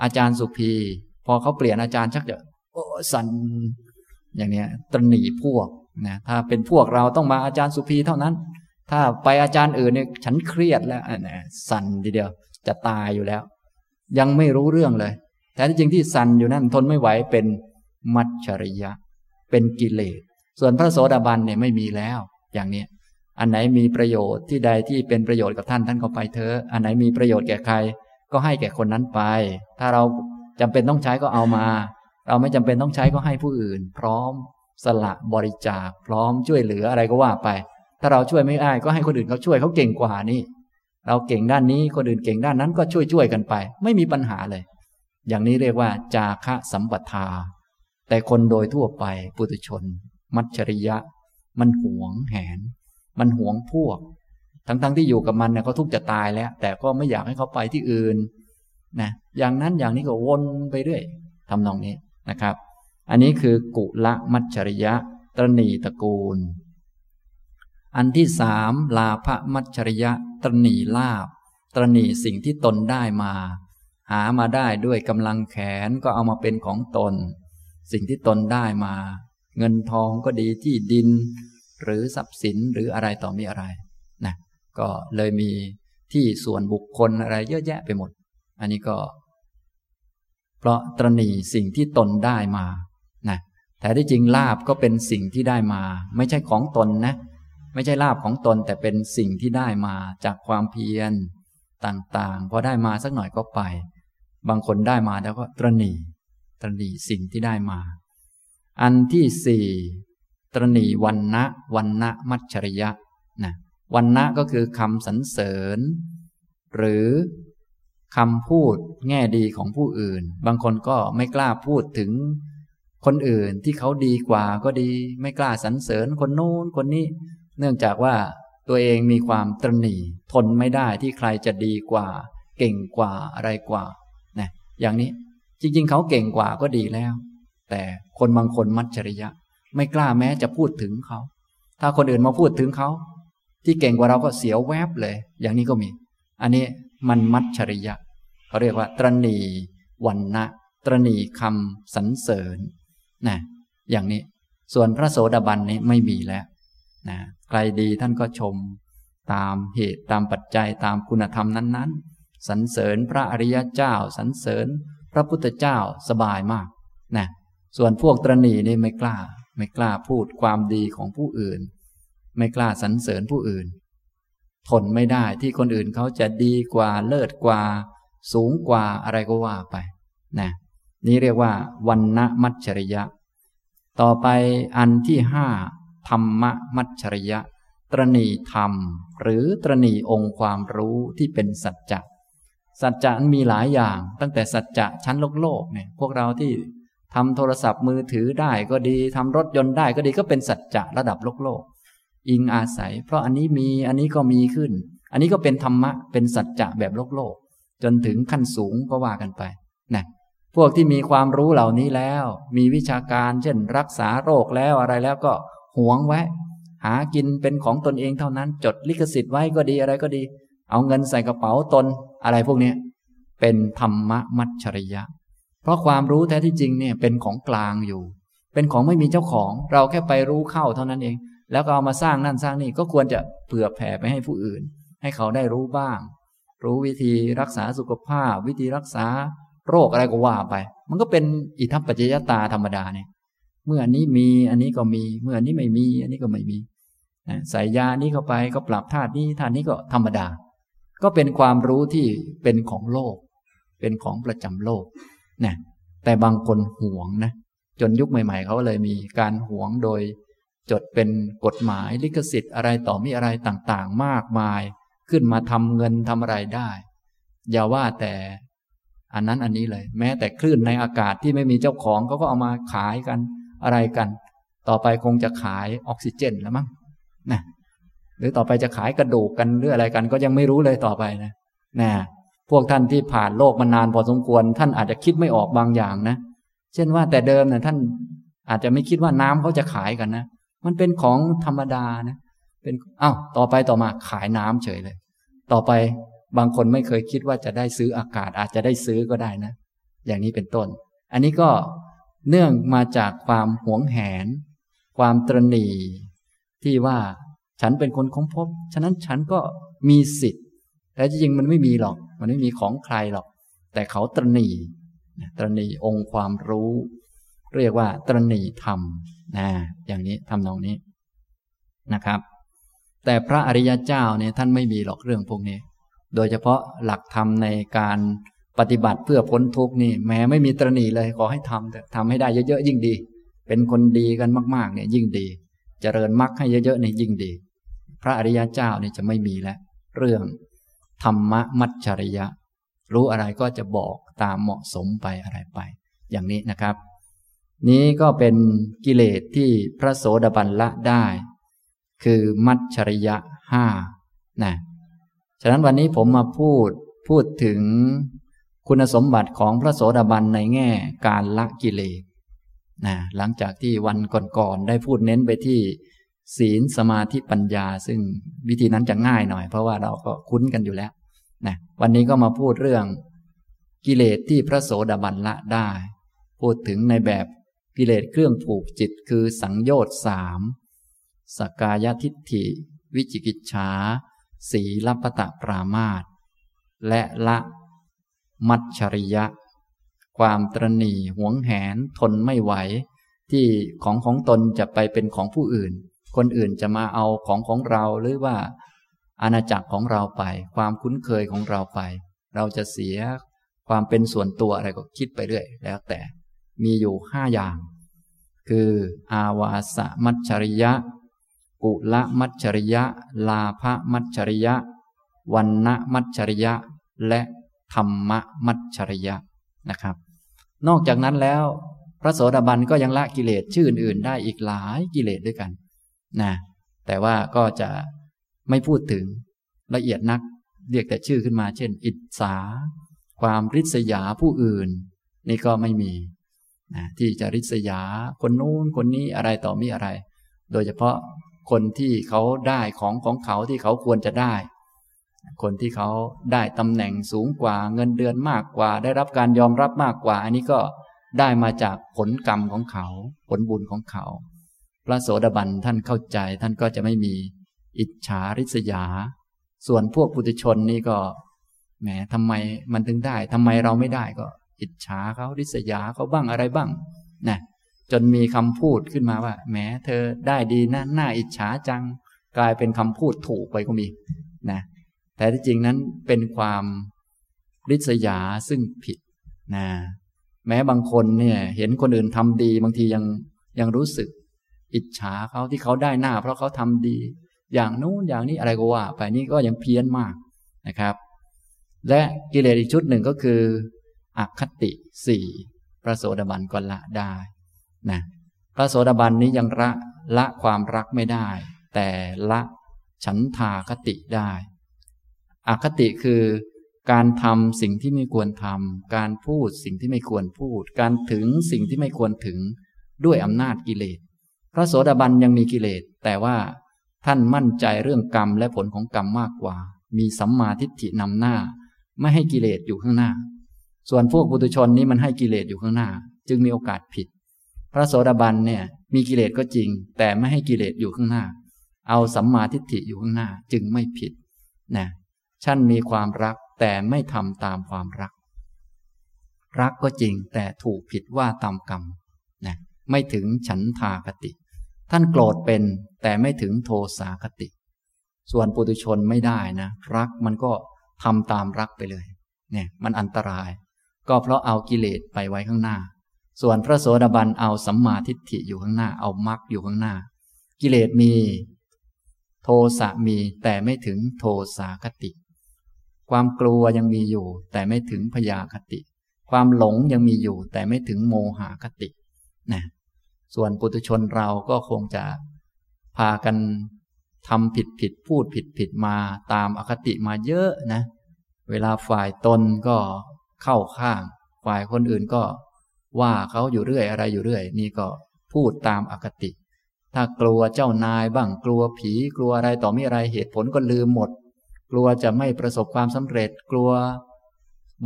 A: อาจารย์สุภี พอเขาเปลี่ยนอาจารย์ชักจะโอ้สันอย่างเนี้ยตรนีพวกนะถ้าเป็นพวกเราต้องมาอาจารย์สุภีเท่านั้น ถ้าไปอาจารย์อื่นเนี่ยฉันเครียดแล้วนะสันทีเดียว จะตายอยู่แล้ว ยังไม่รู้เรื่องเลย แต่ที่จริงที่สันอยู่นั่นทนไม่ไหวเป็นมัจฉริยะ เป็นกิเลสส่วนพระโสดาบันเนี่ยไม่มีแล้ว อย่างนี้ อันไหนมีประโยชน์ที่ใดที่เป็นประโยชน์กับท่านท่านก็ไปเถอะ อันไหนมีประโยชน์แก่ใคร ก็ให้แก่คนนั้นไป ถ้าเราจำเป็นต้องใช้ก็เอามา เราไม่จำเป็นต้องใช้ก็ให้ผู้อื่น พร้อมสละบริจาค พร้อมช่วยเหลืออะไรก็ว่าไป ถ้าเราช่วยไม่ได้ก็ให้คนอื่นเขาช่วยเขาเก่งกว่านี่ เราเก่งด้านนี้คนอื่นเก่งด้านนั้นก็ช่วยช่วยกันไป ไม่มีปัญหาเลย อย่างนี้เรียกว่า จาคะสัมปทา แต่คนโดยทั่วไปปุถุชน มัจฉริยะ มันหวงแหน มันหวงพวก ทั้งๆทที่อยู่กับมันเนี่ยเขาทุกจะตายแล้ว แต่ก็ไม่อยากให้เขาไปที่อื่นนะอย่างนั้นอย่างนี้ก็วนไปเรื่อยทำนองนี้นะครับ อันนี้คือกุละมัจฉริยะตรณีตระกูล อันที่สามลาภมัจฉริยะตรณีลาบตรณีสิ่งที่ตนได้มา หามาได้ด้วยกำลังแขนก็เอามาเป็นของตน สิ่งที่ตนได้มา เงินทองก็ดีที่ดิน หรือทรัพย์สินหรืออะไรต่อมีอะไรนะก็เลยมีที่ส่วนบุคคลอะไรเยอะแยะไปหมด อันนี้ก็ เพราะตรณีสิ่งที่ตนได้มานะแต่ที่จริงลาบก็เป็นสิ่งที่ได้มา ไม่ใช่ของตนนะ ไม่ใช่ลาบของตนแต่เป็นสิ่งที่ได้มาจากความเพียรต่างๆพอได้มาสักหน่อยก็ไป บางคนได้มาแล้วก็ตรณีตรณีสิ่งที่ได้มา อันที่สี่ ตรณีวันนะวันนะมัจฉริยะนะวันนะก็คือคำสรรเสริญ หรือคำพูดแง่ดีของผู้อื่น บางคนก็ไม่กล้าพูดถึงคนอื่นที่เขาดีกว่าก็ดี ไม่กล้าสรรเสริญคนโน้นคนนี้ เนื่องจากว่าตัวเองมีความตรณีทนไม่ได้ที่ใครจะดีกว่า เก่งกว่าอะไรกว่านะอย่างนี้จริงๆ เขาเก่งกว่าก็ดีแล้ว แต่คนบางคนมัจฉริยะ ไม่กล้าแม้จะพูดถึงเขา ถ้าคนอื่นมาพูดถึงเขา ที่เก่งกว่าเราก็เสียวแวบเลย อย่างนี้ก็มี อันนี้มันมัจฉริยะเขาเรียกว่าตรณีวันนะตรณีคำสรรเสริญนะอย่างนี้ส่วนพระโสดาบันนี้ไม่มีแล้วนะใครดีท่านก็ชม ตามเหตุตามปัจจัยตามคุณธรรมนั้นๆสรรเสริญพระอริยเจ้าสรรเสริญ พระพุทธเจ้าสบายมากนะส่วนพวกตรณีนี่ไม่กล้า ไม่กล้าพูดความดีของผู้อื่น ไม่กล้าสรรเสริญผู้อื่น ทนไม่ได้ที่คนอื่นเขาจะดีกว่าเลิศกว่า สูงกว่าอะไรก็ว่าไปนะนี่เรียกว่าวันณมัจฉริยะ ต่อไปอันที่ห้าธรรมมัจฉริยะ ตรณีธรรม หรือตรณีองค์ความรู้ที่เป็นสัจจะสัจจะมีหลายอย่าง ตั้งแต่สัจจะชั้นโลกโลกเนี่ยพวกเราที่ ทำโทรศัพท์มือถือได้ก็ดีทำรถยนต์ได้ก็ดีก็เป็นสัจจะระดับโลกโลก อิงอาศัย เพราะอันนี้มีอันนี้ก็มีขึ้น อันนี้ก็เป็นธรรมะเป็นสัจจะแบบโลกโลก จนถึงขั้นสูงก็ว่ากันไปนะพวกที่มีความรู้เหล่านี้แล้ว มีวิชาการเช่น รักษาโรคแล้วอะไรแล้วก็หวงไว้ หากินเป็นของตนเองเท่านั้น จดลิขสิทธิ์ไว้ก็ดีอะไรก็ดี เอาเงินใส่กระเป๋าตนอะไรพวกนี้เป็นธรรมะมัจฉริยะ เพราะความรู้แท้ที่จริงเนี่ยเป็นของกลางอยู่ เป็นของไม่มีเจ้าของ เราแค่ไปรู้เข้าเท่านั้นเอง แล้วก็เอามาสร้างนั่นสร้างนี่ก็ควรจะเผื่อแผ่ไปให้ผู้อื่น ให้เขาได้รู้บ้าง รู้วิธีรักษาสุขภาพ วิธีรักษาโรคอะไรก็ว่าไป มันก็เป็นอิทัปปัจจยตาธรรมดาเนี่ย เมื่ออันนี้มีอันนี้ก็มี เมื่ออันนี้ไม่มี อันนี้ก็ไม่มีใส่ยานี้เข้าไปก็ปรับธาตุนี้ธาตุนี้ก็ธรรมดา ก็เป็นความรู้ที่เป็นของโลก เป็นของประจำโลก นะแต่บางคนหวงนะจนยุคใหม่ ๆเขาเลยมีการหวงโดย จดเป็นกฎหมายลิขสิทธิ์อะไรต่อมีอะไรต่างๆ มากมาย ขึ้นมาทำเงินทำอะไรได้ อย่าว่าแต่อันนั้นอันนี้เลย แม้แต่คลื่นในอากาศที่ไม่มีเจ้าของเขาก็เอามาขายกันอะไรกัน ต่อไปคงจะขายออกซิเจนแล้วมั้งนะหรือต่อไปจะขายกระดูกกันหรืออะไรกัน ก็ยังไม่รู้เลยต่อไปนะนะ พวกท่านที่ผ่านโลกมานานพอสมควร ท่านอาจจะคิดไม่ออกบางอย่างนะเช่นว่าแต่เดิมเนะ่ยท่านอาจจะไม่คิดว่าน้ำเขาจะขายกันนะมันเป็นของธรรมดานะเป็นอ้าวต่อไปต่อมาขายน้ำเฉยเลย ต่อไปบางคนไม่เคยคิดว่าจะได้ซื้ออากาศอาจจะได้ซื้อก็ได้นะ อย่างนี้เป็นต้น อันนี้ก็เนื่องมาจากความหวงแหน ความตรณีที่ว่าฉันเป็นคนค้นพบ ฉะนั้นฉันก็มีสิทธิ์แต่จริงมันไม่มีหรอก มันไม่มีของใครหรอก แต่เขาตรณีตรณีองค์ความรู้ เรียกว่าตรณีธรรมนะอย่างนี้ทำนองนี้นะครับ แต่พระอริยเจ้าเนี่ยท่านไม่มีหรอกเรื่องพวกนี้ โดยเฉพาะหลักธรรมในการปฏิบัติเพื่อพ้นทุกข์นี่แม้ไม่มีตรณีเลยขอให้ทำแต่ทำให้ได้เยอะๆยิ่งดี เป็นคนดีกันมากๆเนี่ยยิ่งดีเจริญมรรคให้เยอะๆเนี่ยยิ่งดี พระอริยเจ้าเนี่ยจะไม่มีแล้ว เรื่อง ธรรมะมัจฉริยะ รู้อะไรก็จะบอกตามเหมาะสมไปอะไรไป อย่างนี้นะครับ นี้ก็เป็นกิเลสที่พระโสดาบันละได้ คือมัจฉริยะห้านะฉะนั้นวันนี้ผมมาพูดพูดถึงคุณสมบัติของพระโสดาบันในแง่การละกิเลสนะหลังจากที่วันก่อนๆได้พูดเน้นไปที่ ศีลสมาธิปัญญา ซึ่งวิธีนั้นจะง่ายหน่อย เพราะว่าเราก็คุ้นกันอยู่แล้วนะวันนี้ก็มาพูดเรื่องกิเลสที่พระโสดาบันละได้ พูดถึงในแบบกิเลสเครื่องผูกจิตคือสังโยชน์สามสกายทิฏฐิ วิจิกิจฉาสีลัปตะปรามาตและละมัจฉริยะ ความตรณีหวงแหนทนไม่ไหว ที่ของของตนจะไปเป็นของผู้อื่น คนอื่นจะมาเอาของของเราหรือว่า อาณาจักรของเราไป ความคุ้นเคยของเราไป เราจะเสียความเป็นส่วนตัวอะไรก็คิดไปเรื่อย แล้วแต่มีอยู่ห้าอย่าง คืออาวาสมัจฉริยะ กุละมัจฉริยะ ลาภมัจฉริยะ วันณมัจฉริยะ และธรรมมัจฉริยะนะครับ นอกจากนั้นแล้ว พระโสดาบันก็ยังละกิเลสชื่ออื่นๆได้อีกหลายกิเลสด้วยกัน นะแต่ว่าก็จะไม่พูดถึงละเอียดนัก เรียกแต่ชื่อขึ้นมา เช่น อิจฉาความริษยาผู้อื่น นี่ก็ไม่มีนะที่จะริษยาคนนู้นคนนี้อะไรต่อมีอะไร โดยเฉพาะคนที่เขาได้ของของเขาที่เขาควรจะได้ คนที่เขาได้ตำแหน่งสูงกว่าเงินเดือนมากกว่า ได้รับการยอมรับมากกว่า อันนี้ก็ได้มาจากผลกรรมของเขา ผลบุญของเขา พระโสดาบันท่านเข้าใจท่านก็จะไม่มีอิจฉาริษยา ส่วนพวกปุถุชนนี่ก็แหมทำไมมันถึงได้ทำไมเราไม่ได้ก็ อิจฉาเขาริษยาเขาบ้างอะไรบ้างนะจนมีคำพูดขึ้นมาว่าแหมเธอได้ดีนะหน้าอิจฉาจัง กลายเป็นคำพูดถูกไปก็มีนะแต่ที่จริงนั้นเป็นความริษยาซึ่งผิดนะแม้บางคนเนี่ย เห็นคนอื่นทำดี บางทียังยังรู้สึก อิจฉาเขาที่เขาได้หน้า เพราะเขาทำดี อย่างนู้นอย่างนี้อะไรก็ว่า ไปนี่ก็ยังเพี้ยนมากนะครับ และกิเลสอีกชุดหนึ่งก็คืออคติสี่พระโสดาบันก็ละได้นะพระโสดาบันนี้ยังละละความรักไม่ได้ แต่ละฉันทาคติได้อคติคือการทำสิ่งที่ไม่ควรทำ การพูดสิ่งที่ไม่ควรพูด การถึงสิ่งที่ไม่ควรถึงด้วยอำนาจกิเลส ระโสดาบันยังมีกิเลส แต่ว่าท่านมั่นใจเรื่องกรรมและผลของกรรมมากกว่า มีสัมมาทิฏฐินำหน้า ไม่ให้กิเลสอยู่ข้างหน้า ส่วนพวกบุตุชนนี้มันให้กิเลสอยู่ข้างหน้า จึงมีโอกาสผิด พระโสดาบันเนี่ยมีกิเลสก็จริง แต่ไม่ให้กิเลสอยู่ข้างหน้า เอาสัมมาทิฏฐิอยู่ข้างหน้าจึงไม่ผิดนะท่านมีความรักแต่ไม่ทำตามความรัก รักก็จริงแต่ถูกผิดว่าตามกรรมนะไม่ถึงฉันทากติ ท่านโกรธเป็นแต่ไม่ถึงโทสาคติ ส่วนปุตุชนไม่ได้นะ รักมันก็ทำตามรักไปเลย เนี่ยมันอันตราย ก็เพราะเอากิเลสไปไว้ข้างหน้า ส่วนพระโสดาบันเอาสัมมาทิฏฐิอยู่ข้างหน้า เอามรรคอยู่ข้างหน้า กิเลสมี โทสะมีแต่ไม่ถึงโทสาคติ ความกลัวยังมีอยู่ แต่ไม่ถึงพยาคติ ความหลงยังมีอยู่ แต่ไม่ถึงโมหคตินะ ส่วนปุถุชนเราก็คงจะพากันทำผิดผิดพูดผิดผิดมาตามอคติมาเยอะนะ เวลาฝ่ายตนก็เข้าข้าง ฝ่ายคนอื่นก็ว่าเขาอยู่เรื่อยอะไรอยู่เรื่อย นี่ก็พูดตามอคติ ถ้ากลัวเจ้านายบ้างกลัวผีกลัวอะไรต่อมีอะไรเหตุผลก็ลืมหมด กลัวจะไม่ประสบความสำเร็จกลัว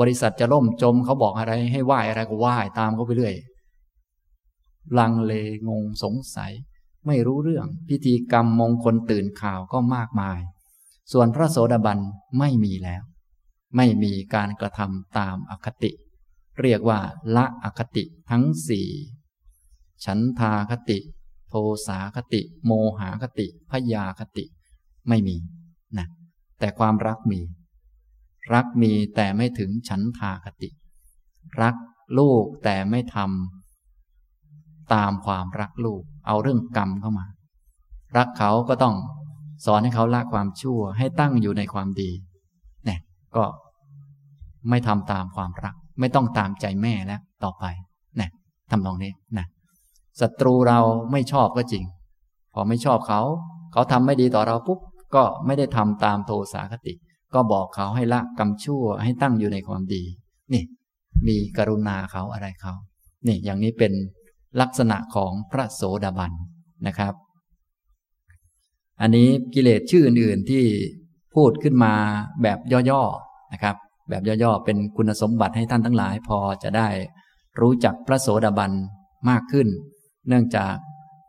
A: บริษัทจะล่มจมเขาบอกอะไรให้ไหว้อะไรก็ไหว้ตามเขาไปเรื่อย ลังเลงงสงสัย ไม่รู้เรื่องพิธีกรรมมงคลตื่นข่าวก็มากมาย ส่วนพระโสดาบันไม่มีแล้ว ไม่มีการกระทำตามอคติ เรียกว่าละอคติทั้งสี่ฉันทาคติ โทสาคติ โมหาคติพยาคติไม่มีนะแต่ความรักมี รักมีแต่ไม่ถึงฉันทาคติ รักลูกแต่ไม่ทำ ตามความรักลูก เอาเรื่องกรรมเข้ามา รักเขาก็ต้องสอนให้เขาละความชั่วให้ตั้งอยู่ในความดีเนี่ยก็ไม่ทำตามความรัก ไม่ต้องตามใจแม่แล้วต่อไปเนี่ยทำตรงนี้นะศัตรูเราไม่ชอบก็จริง พอไม่ชอบเขา เขาทำไม่ดีต่อเราปุ๊บก็ไม่ได้ทำตามโทสาคติ ก็บอกเขาให้ละกรรมชั่วให้ตั้งอยู่ในความดี นี่ มีกรุณาเขาอะไรเขา นี่อย่างนี้เป็น ลักษณะของพระโสดาบันนะครับ อันนี้กิเลสชื่ออื่นๆที่พูดขึ้นมาแบบย่อๆนะครับ แบบย่อๆเป็นคุณสมบัติให้ท่านทั้งหลาย พอจะได้รู้จักพระโสดาบันมากขึ้น เนื่องจาก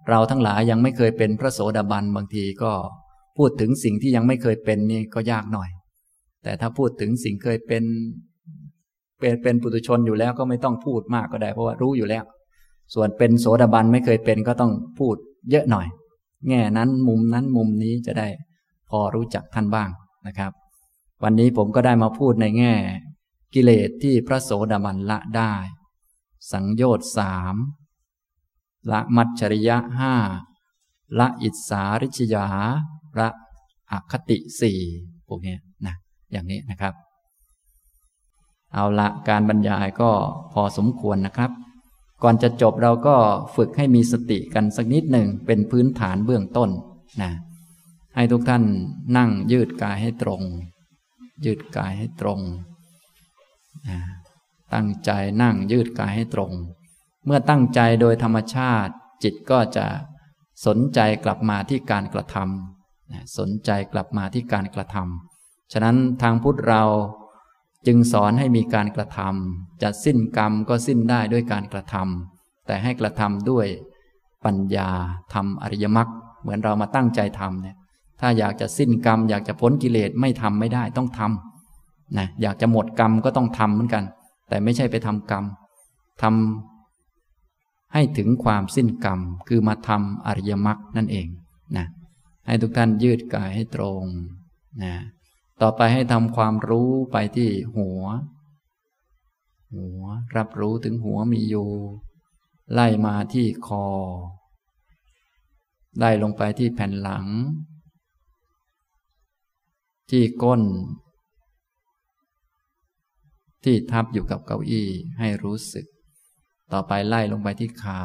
A: เราทั้งหลายยังไม่เคยเป็นพระโสดาบันบางทีก็พูดถึงสิ่งที่ยังไม่เคยเป็นนี่ก็ยากหน่อย แต่ถ้าพูดถึงสิ่งเคยเป็นเป็นเป็นปุถุชนอยู่แล้วก็ไม่ต้องพูดมากก็ได้ เพราะว่ารู้อยู่แล้ว ส่วนเป็นโสดาบันไม่เคยเป็นก็ต้องพูดเยอะหน่อย แง่นั้นมุมนั้นมุมนี้จะได้พอรู้จักท่านบ้างนะครับ วันนี้ผมก็ได้มาพูดในแง่ กิเลสที่พระโสดาบันละได้ สังโยชน์สามละมัจฉริยะห้าละอิสาริชยาละอคติสี่พวกนี้นะอย่างนี้นะครับ เอาละการบรรยายก็พอสมควรนะครับ ก่อนจะจบเราก็ฝึกให้มีสติกันสักนิดหนึ่งเป็นพื้นฐานเบื้องต้นนะให้ทุกท่านนั่งยืดกายให้ตรง ยืดกายให้ตรงนะตั้งใจนั่งยืดกายให้ตรง เมื่อตั้งใจโดยธรรมชาติ จิตก็จะสนใจกลับมาที่การกระทำสนใจกลับมาที่การกระทำฉะนั้นทางพุทธเรา จึงสอนให้มีการกระทำจะสิ้นกรรมก็สิ้นได้ด้วยการกระทำแต่ให้กระทำด้วยปัญญาทำอริยมรรคเหมือนเรามาตั้งใจทำเนี่ยถ้าอยากจะสิ้นกรรม อยากจะพ้นกิเลสไม่ทำไม่ได้ต้องทำนะอยากจะหมดกรรมก็ต้องทำเหมือนกัน แต่ไม่ใช่ไปทำกรรมทำให้ถึงความสิ้นกรรม คือมาทำอริยมรรคนั่นเองนะให้ทุกท่านยืดกายให้ตรงนะ ต่อไปให้ทำความรู้ไปที่หัว หัวรับรู้ถึงหัวมีอยู่ ไล่มาที่คอไล่ลงไปที่แผ่นหลัง ที่ก้น ที่ทับอยู่กับเก้าอี้ให้รู้สึก ต่อไปไล่ลงไปที่ขา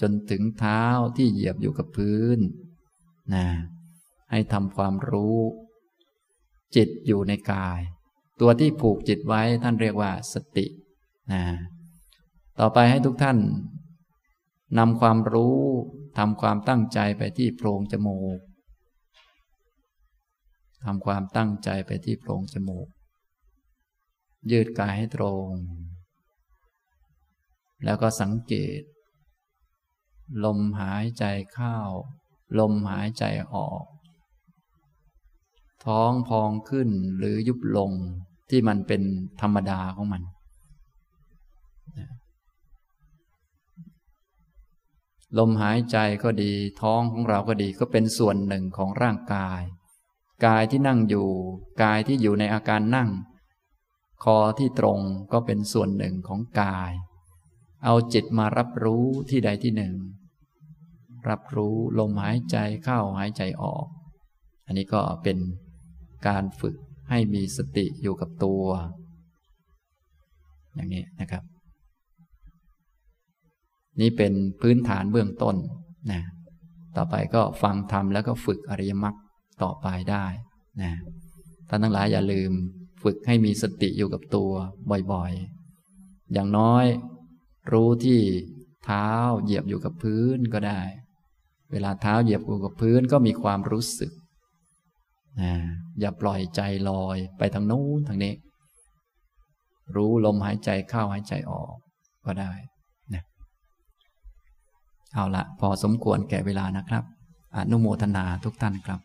A: จนถึงเท้าที่เหยียบอยู่กับพื้นนะให้ทำความรู้ จิตอยู่ในกาย ตัวที่ผูกจิตไว้ท่านเรียกว่าสตินะต่อไปให้ทุกท่านนำความรู้ทำความตั้งใจไปที่โพรงจมูกทำความตั้งใจไปที่โพรงจมูก ยืดกายให้ตรง แล้วก็สังเกต ลมหายใจเข้า ลมหายใจออก ท้องพองขึ้นหรือยุบลงที่มันเป็นธรรมดาของมัน ลมหายใจก็ดี ท้องของเราก็ดีก็เป็นส่วนหนึ่งของร่างกาย กายที่นั่งอยู่ กายที่อยู่ในอาการนั่ง คอที่ตรงก็เป็นส่วนหนึ่งของกาย เอาจิตมารับรู้ที่ใดที่หนึ่ง รับรู้ลมหายใจเข้าหายใจออก อันนี้ก็เป็น การฝึกให้มีสติอยู่กับตัว อย่างนี้นะครับ นี่เป็นพื้นฐานเบื้องต้นนะต่อไปก็ฟังธรรมแล้วก็ฝึกอริยมรรคต่อไปได้นะท่านทั้งหลายอย่าลืมฝึกให้มีสติอยู่กับตัวบ่อยๆ อย่างน้อย รู้ที่เท้าเหยียบอยู่กับพื้นก็ได้ เวลาเท้าเหยียบอยู่กับพื้นก็มีความรู้สึก นะอย่าปล่อยใจลอยไปทางโน้นทางนี้ รู้ลมหายใจเข้าหายใจออกก็ได้นะเอาละพอสมควรแก่เวลานะครับ อนุโมทนาทุกท่านครับ